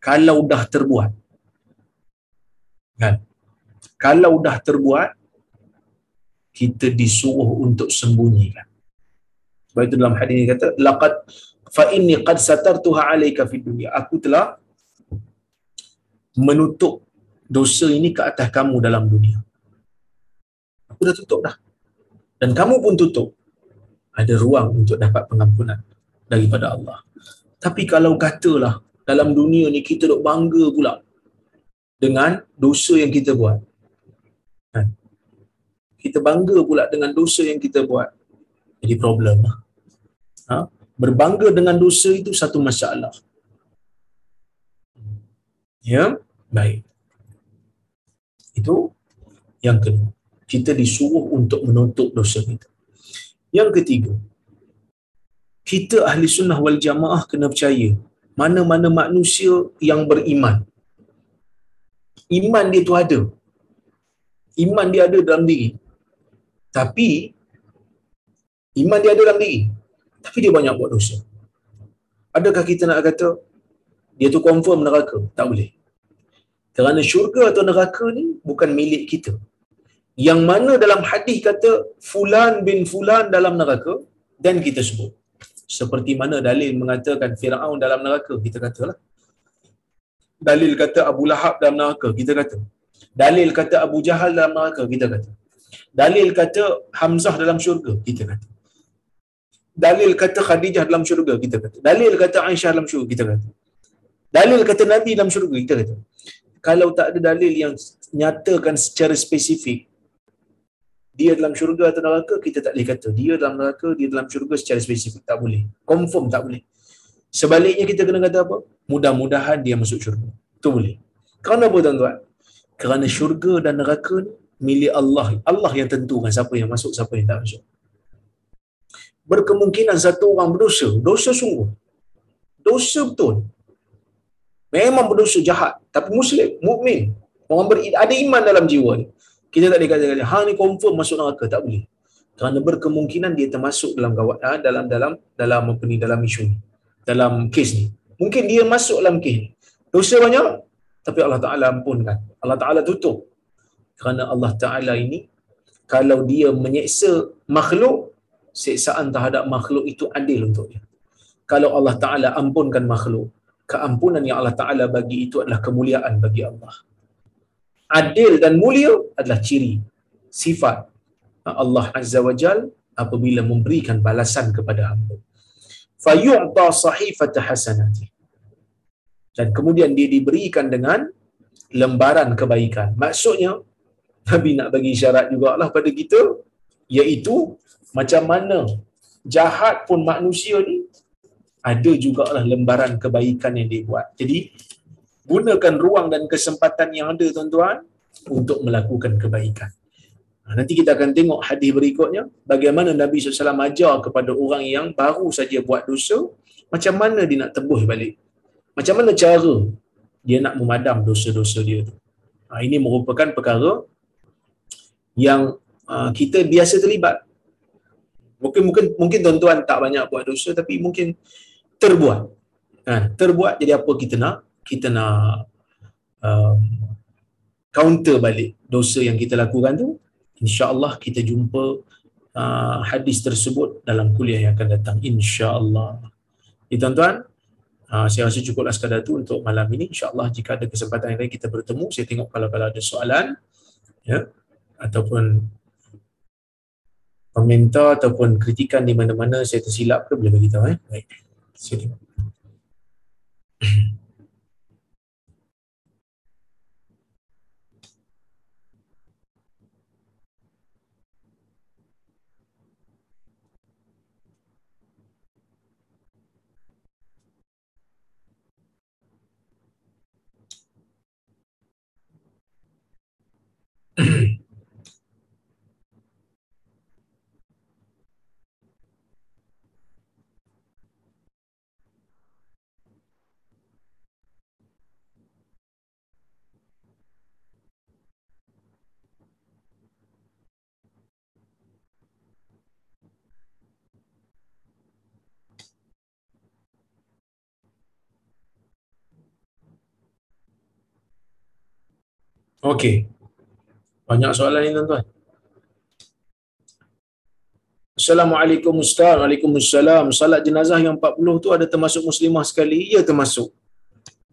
kalau dah terbuat kan? Kalau dah terbuat kita disuruh untuk sembunyikan. Sebab itu dalam hadis ini kata laqad fa inni qad satartuha alayka fid dunya. Aku telah menutup dosa ini ke atas kamu dalam dunia. Aku dah tutup dah. Dan kamu pun tutup. Ada ruang untuk dapat pengampunan daripada Allah. Tapi kalau katalah dalam dunia ni kita dok bangga pula dengan dosa yang kita buat. Kan? Kita bangga pula dengan dosa yang kita buat. Jadi problem lah. Ha? Berbangga dengan dosa itu satu masalah. Ya, baik. Itu yang kedua. Kita disuruh untuk menutup dosa kita. Yang ketiga, kita ahli sunnah wal jamaah kena percaya mana-mana manusia yang beriman. Iman dia tu ada. Iman dia ada dalam diri. Tapi iman dia ada dalam diri. Tapi dia banyak buat dosa. Adakah kita nak kata dia tu confirm neraka? Tak boleh. Kerana syurga atau neraka ni bukan milik kita. Yang mana dalam hadis kata fulan bin fulan dalam neraka dan kita sebut seperti mana dalil mengatakan Firaun dalam neraka? Kita katalah. Dalil kata Abu Lahab dalam neraka? Kita kata. Dalil kata Abu Jahal dalam neraka? Kita kata. Dalil kata Hamzah dalam syurga? Kita kata. Dalil kata Khadijah dalam syurga? Kita kata. Dalil kata Aisyah dalam syurga? Kita kata. Dalil kata Nabi dalam syurga? Kita kata. Kalau tak ada dalil yang nyatakan secara spesifik dia dalam syurga atau neraka kita tak boleh kata. Dia dalam neraka dia dalam syurga secara spesifik. Tak boleh. Confirm tak boleh. Sebaliknya kita kena kata apa? Mudah-mudahan dia masuk syurga. Tu boleh? Kerana apa tuan-tuan? Kerana syurga dan neraka ni milik Allah. Allah yang tentukan siapa yang masuk siapa yang tak masuk. Berkemungkinan satu orang berdosa. Dosa sungguh. Dosa betul. Memang berdosa jahat. Tapi muslim mukmin. Orang ber, ada iman dalam jiwa ni kita tak boleh kata ha ni confirm masuk neraka. Tak boleh. Kerana berkemungkinan dia termasuk dalam gawat ha, dalam dalam dalam apa ni dalam isu ni. Dalam kes ni. Mungkin dia masuk dalam kes ni. Dosa banyak tapi Allah Taala ampunkan. Allah Taala tutup. Kerana Allah Taala ini kalau dia menyeksa makhluk seksaan terhadap makhluk itu adil untuk dia. Kalau Allah Ta'ala ampunkan makhluk, keampunan yang Allah Ta'ala bagi itu adalah kemuliaan bagi Allah. Adil dan mulia adalah ciri, sifat Allah Azza wa Jal apabila memberikan balasan kepada hamba. Fayu'ta sahifata hasanati. Dan kemudian dia diberikan dengan lembaran kebaikan. Maksudnya, Nabi nak bagi syarat juga lah pada kita, iaitu macam mana jahat pun manusia ni ada jugalah lembaran kebaikan yang dia buat. Jadi gunakan ruang dan kesempatan yang ada tuan-tuan untuk melakukan kebaikan. Ha, nanti kita akan tengok hadis berikutnya bagaimana Nabi SAW ajar kepada orang yang baru saja buat dosa macam mana dia nak tebus balik. Macam mana cara dia nak memadam dosa-dosa dia tu. Ha, ini merupakan perkara yang uh, kita biasa terlibat. Mungkin mungkin mungkin tuan-tuan tak banyak buat dosa tapi mungkin terbuat. Ha, terbuat jadi apa kita nak? Kita nak um, counter balik dosa yang kita lakukan tu. Insya-Allah kita jumpa uh, hadis tersebut dalam kuliah yang akan datang insya-Allah. Jadi tuan-tuan, uh, saya rasa cukuplah sekadar tu untuk malam ini. Insya-Allah jika ada kesempatan lain kita bertemu, saya tengok kalau-kalau ada soalan ya ataupun komentar ataupun kritikan di mana-mana saya tersilap ke boleh beritahu eh. Baik. Sini. Okey. Banyak soalan ni tuan-tuan. Assalamualaikum Ustaz. Waalaikumsalam. Salat jenazah yang 40 tu ada termasuk muslimah sekali? Ya termasuk.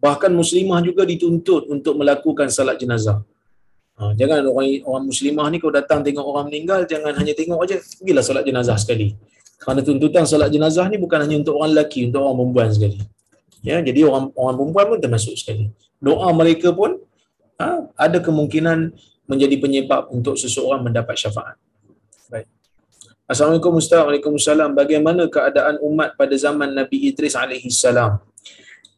Bahkan muslimah juga dituntut untuk melakukan salat jenazah. Ha, jangan orang orang muslimah ni kalau datang tengok orang meninggal jangan hanya tengok aja pergilah salat jenazah sekali. Kerana tuntutan salat jenazah ni bukan hanya untuk orang lelaki, untuk orang perempuan sekali. Ya, jadi orang orang perempuan pun termasuk sekali. Doa mereka pun ha, ada kemungkinan menjadi penyebab untuk seseorang mendapat syafaat. Baik. Assalamualaikum Ustaz. Waalaikumsalam. Bagaimana keadaan umat pada zaman Nabi Idris alaihi salam?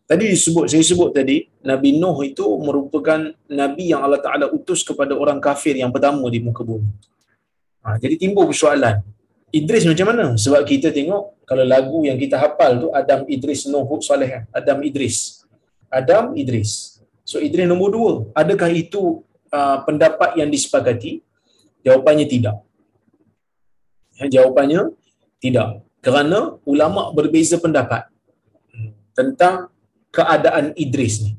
Tadi disebut, saya sebut tadi, Nabi Nuh itu merupakan Nabi yang Allah Ta'ala utus kepada orang kafir yang pertama di muka bumi. Ha, jadi timbul persoalan. Idris macam mana? Sebab kita tengok, kalau lagu yang kita hafal tu, Adam Idris Nuh Saleh. Adam Idris. Adam Idris. So Idris nombor dua. Adakah itu uh, pendapat yang disepakati? Jawapannya tidak. Ya, jawapannya tidak. Kerana ulama berbeza pendapat tentang keadaan Idris ni.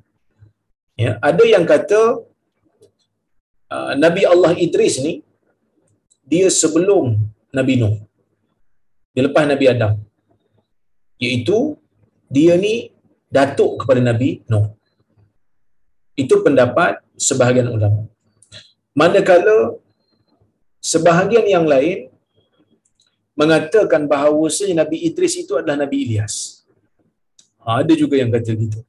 Ya, ada yang kata uh, Nabi Allah Idris ni dia sebelum Nabi Nuh. Dia lepas Nabi Adam. Iaitu dia ni datuk kepada Nabi Nuh. Itu pendapat sebahagian ulama. Manakala sebahagian yang lain mengatakan bahawa Nabi Idris itu adalah Nabi Ilyas. Ha, ada juga yang kata gitu.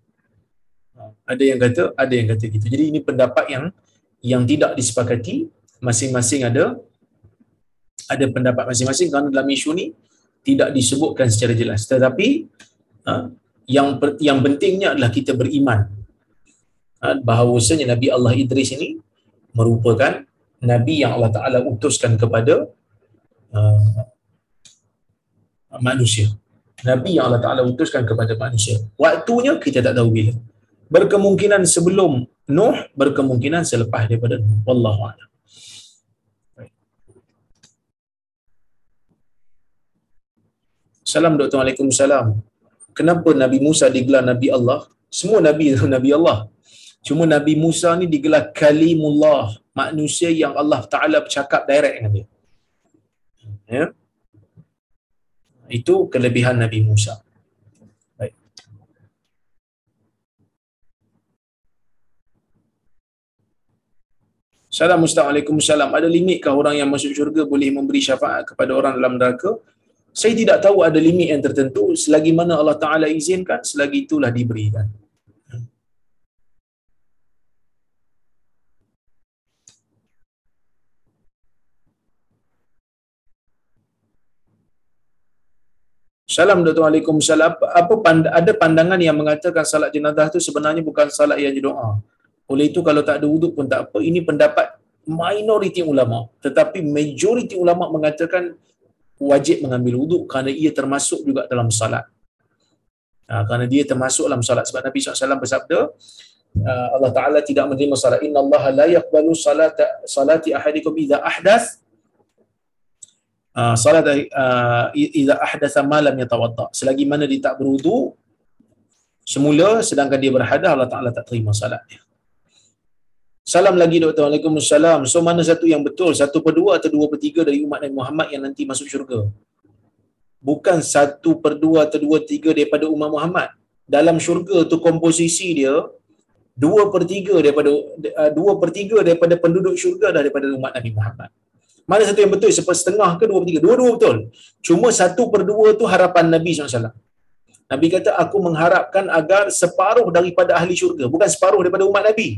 Ha, ada yang kata, ada yang kata gitu. Jadi ini pendapat yang yang tidak disepakati, masing-masing ada ada pendapat masing-masing kerana dalam isu ni tidak disebutkan secara jelas. Tetapi ha, yang yang pentingnya adalah kita beriman bahawasanya Nabi Allah Idris ini merupakan Nabi yang Allah Ta'ala utuskan kepada uh, manusia. Nabi yang Allah Ta'ala utuskan kepada manusia. Waktunya kita tak tahu bila. Berkemungkinan sebelum Nuh, berkemungkinan selepas daripada Nuh. Wallahu'ala. Salam Dr. Waalaikumsalam. Kenapa Nabi Musa digelar Nabi Allah? Semua Nabi Nabi Allah. Cuma Nabi Musa ni digelar Kalimullah, manusia yang Allah Ta'ala bercakap direct dengan dia. Ya? Itu kelebihan Nabi Musa. Baik. Assalamualaikum salam. Ada limitkah orang yang masuk syurga boleh memberi syafaat kepada orang dalam neraka? Saya tidak tahu ada limit yang tertentu. Selagi mana Allah Ta'ala izinkan, selagi itulah diberikan. Salam Dr. Waalaikumsalam. Apa pand- ada pandangan yang mengatakan salat jenazah itu sebenarnya bukan salat yang doa. Oleh itu kalau tak ada wuduk pun tak apa. Ini pendapat minoriti ulama. Tetapi majoriti ulama mengatakan wajib mengambil wuduk kerana ia termasuk juga dalam salat. Ha, kerana dia termasuk dalam salat. Sebab Nabi SAW bersabda, uh, Allah Ta'ala tidak menerima salat. Inna Allah la yakbalu salata, salati ahadikum idha ahdath Uh, salat uh, idza ahdatha ma lam yatawadda selagi mana dia tak berwudu semula sedangkan dia berhadas Allah Taala tak terima salatnya Salam lagi Dr. Waalaikumsalam. So mana satu yang betul? Satu per dua atau dua per tiga dari umat Nabi Muhammad yang nanti masuk syurga? Bukan satu per dua atau dua tiga daripada umat Muhammad. Dalam syurga tu komposisi dia dua per tiga daripada uh, dua per tiga daripada penduduk syurga daripada umat Nabi Muhammad. Mana satu yang betul? Setengah ke dua per tiga? Dua-dua betul. Cuma satu per dua tu harapan Nabi SAW. Nabi kata, aku mengharapkan agar separuh daripada ahli syurga. Bukan separuh daripada umat Nabi.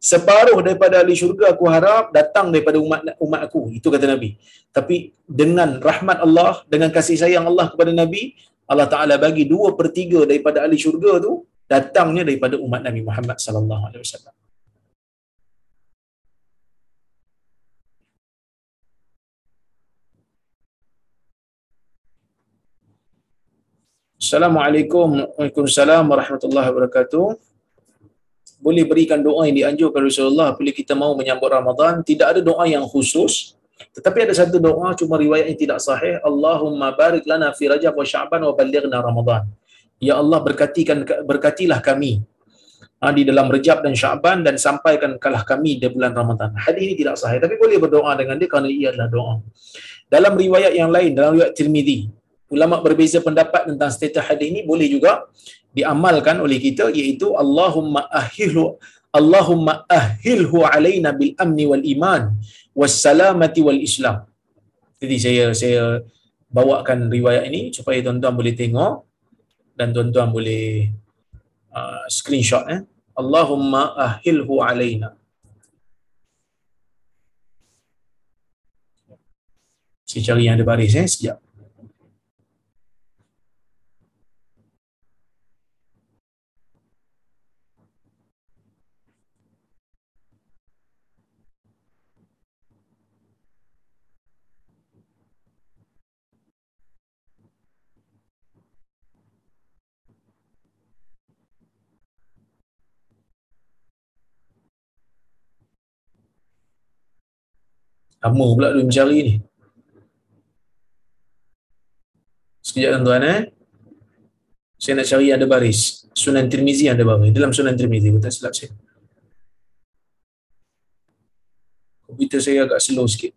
Separuh daripada ahli syurga aku harap datang daripada umat umat aku. Itu kata Nabi. Tapi dengan rahmat Allah, dengan kasih sayang Allah kepada Nabi, Allah Ta'ala bagi dua per tiga daripada ahli syurga tu datangnya daripada umat Nabi Muhammad sallallahu alaihi wasallam. Assalamualaikum Waalaikumsalam warahmatullahi wabarakatuh. Boleh berikan doa yang dianjurkan Rasulullah bila kita mau menyambut Ramadan. Tidak ada doa yang khusus. Tetapi ada satu doa cuma riwayat yang tidak sahih. Allahumma barik lana fi Rajab wa Sya'ban wa balighna Ramadan. Ya Allah berkatikan berkatilah kami ha, di dalam Rejab dan Sya'ban dan sampaikan kalah kami di bulan Ramadan. Hadis ini tidak sahih tapi boleh berdoa dengan dia kerana ia adalah doa. Dalam riwayat yang lain dalam riwayat Tirmizi ulama berbeza pendapat tentang status hadis ini boleh juga diamalkan oleh kita iaitu Allahumma ahilhu Allahumma ahilhu alaina bil amni wal iman was salamati wal islam. Jadi saya saya bawakan riwayat ini supaya tuan-tuan boleh tengok dan tuan-tuan boleh uh, screenshot eh. Allahumma ahilhu alaina. Saya cari yang ada baris eh sekejap. Lama pula dia mencari ni. Sekejap tuan-tuan eh. Saya nak cari ada baris. Sunan Tirmizi ada baris. Dalam Sunan Tirmizi. Betul silap saya. Komputer saya agak slow sikit.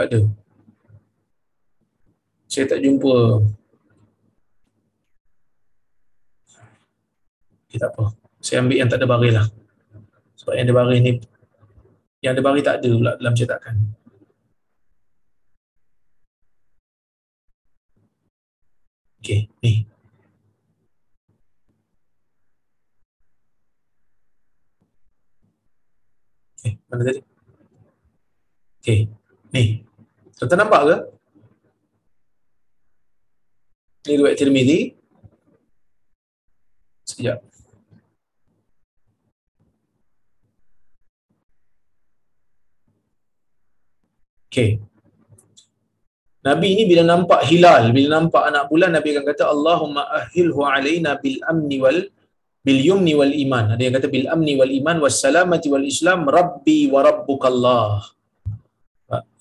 Tak ada. Saya tak jumpa. Okay, tak apa. Saya ambil yang tak ada baris lah. Sebab yang ada baris ni, yang ada baris tak ada pula dalam cetakan. Okay, ni. Okay, mana tadi? Okay, ni. Tuan nampak ke? Ini riwayat Tirmizi. Sekejap. Okay. Nabi ni bila nampak hilal, bila nampak anak bulan, Nabi akan kata Allahumma ahilhu alaina bil amni wal bil yumni wal iman. Ada yang kata bil amni wal iman was salamati wal islam rabbi wa rabbukallah.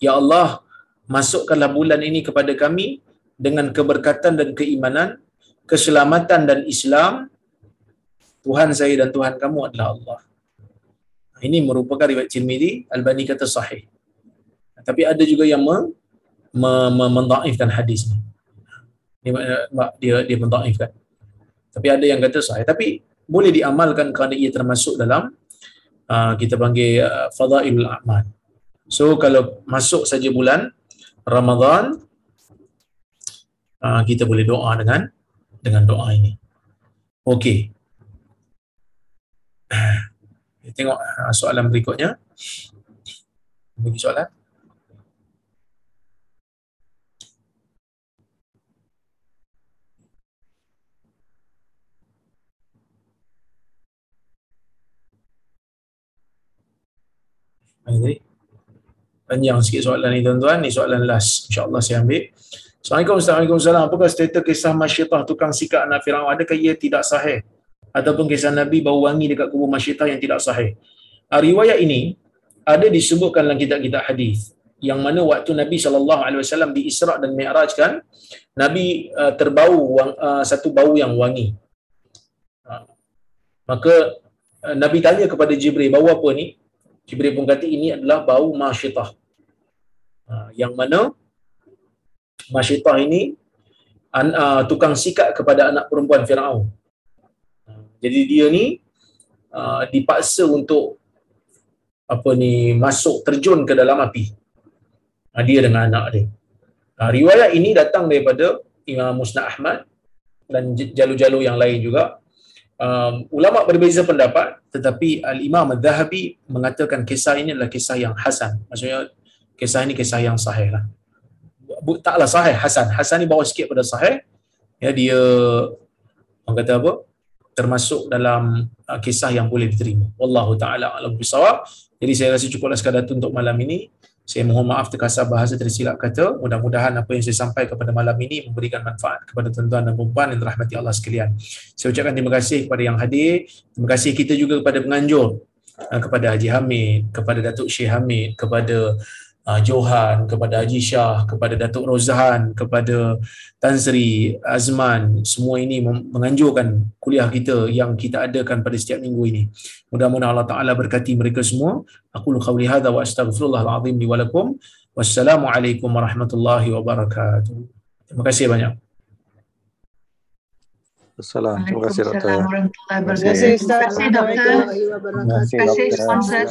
Ya Allah, masukkanlah bulan ini kepada kami dengan keberkatan dan keimanan, keselamatan dan Islam. Tuhan saya dan Tuhan kamu adalah Allah. Ini merupakan riwayat Tirmizi, Albani kata sahih. Tapi ada juga yang me, me, me, mendaifkan hadis ni. Dia dia, dia mendaifkan. Tapi ada yang kata sahih. Tapi boleh diamalkan kerana ia termasuk dalam uh, kita panggil uh, fadailul a'mal. So kalau masuk saja bulan Ramadan uh, kita boleh doa dengan dengan doa ini. Okey. Kita tengok uh, soalan berikutnya. Bagi soalan. Ini panjang sikit soalan ni tuan-tuan. Ni soalan last. InsyaAllah saya ambil. Assalamualaikum Assalamualaikum Apakah status kisah Masyitah tukang sikat anak Fir'aun? Adakah ia tidak sahih? Ataupun kisah Nabi bau wangi dekat kubur Masyitah yang tidak sahih? Uh, riwayat ini ada disebutkan dalam kitab-kitab hadis yang mana waktu Nabi SAW di Isra' dan Mi'raj kan Nabi uh, terbau wang, uh, satu bau yang wangi. Uh, maka uh, Nabi tanya kepada Jibril, bau apa ni? Jibril pun kata ini adalah bau masyitah. Ha, yang mana masyitah ini an, uh, tukang sikat kepada anak perempuan Firaun. Ha, jadi dia ni uh, dipaksa untuk apa ni masuk terjun ke dalam api. Ha, dia dengan anak dia. Ha, riwayat ini datang daripada Imam Musnad Ahmad dan jalur-jalur yang lain juga um, ulama berbeza pendapat tetapi al-Imam Az-Zahabi mengatakan kisah ini adalah kisah yang hasan. Maksudnya kisah ini kisah yang sahih lah. Taklah sahih, hasan. Hasan ni bawa sikit pada sahih. Ya, dia orang kata apa? termasuk dalam uh, kisah yang boleh diterima. Wallahu taala alam bisawab. Jadi saya rasa cukuplah sekadar untuk malam ini. Saya mohon maaf terkasar bahasa tersilap kata. Mudah-mudahan apa yang saya sampaikan pada malam ini memberikan manfaat kepada tuan-tuan dan puan yang dirahmati Allah sekalian. Saya ucapkan terima kasih kepada yang hadir. Terima kasih kita juga kepada penganjur. Uh, kepada Haji Hamid, kepada Datuk Syekh Hamid, kepada uh, Johan, kepada Haji Shah, kepada Datuk Rozhan, kepada Tan Sri Azman, semua ini menganjurkan kuliah kita yang kita adakan pada setiap minggu ini. Mudah-mudahan Allah Taala berkati mereka semua. Aku lu qawli hadza wa astaghfirullahal azim li wa lakum. Wassalamualaikum warahmatullahi wabarakatuh. Terima kasih banyak. Assalamualaikum. Terima kasih doktor. Terima kasih Ustaz. Terima kasih doktor. Terima kasih doktor. Terima kasih sponsor.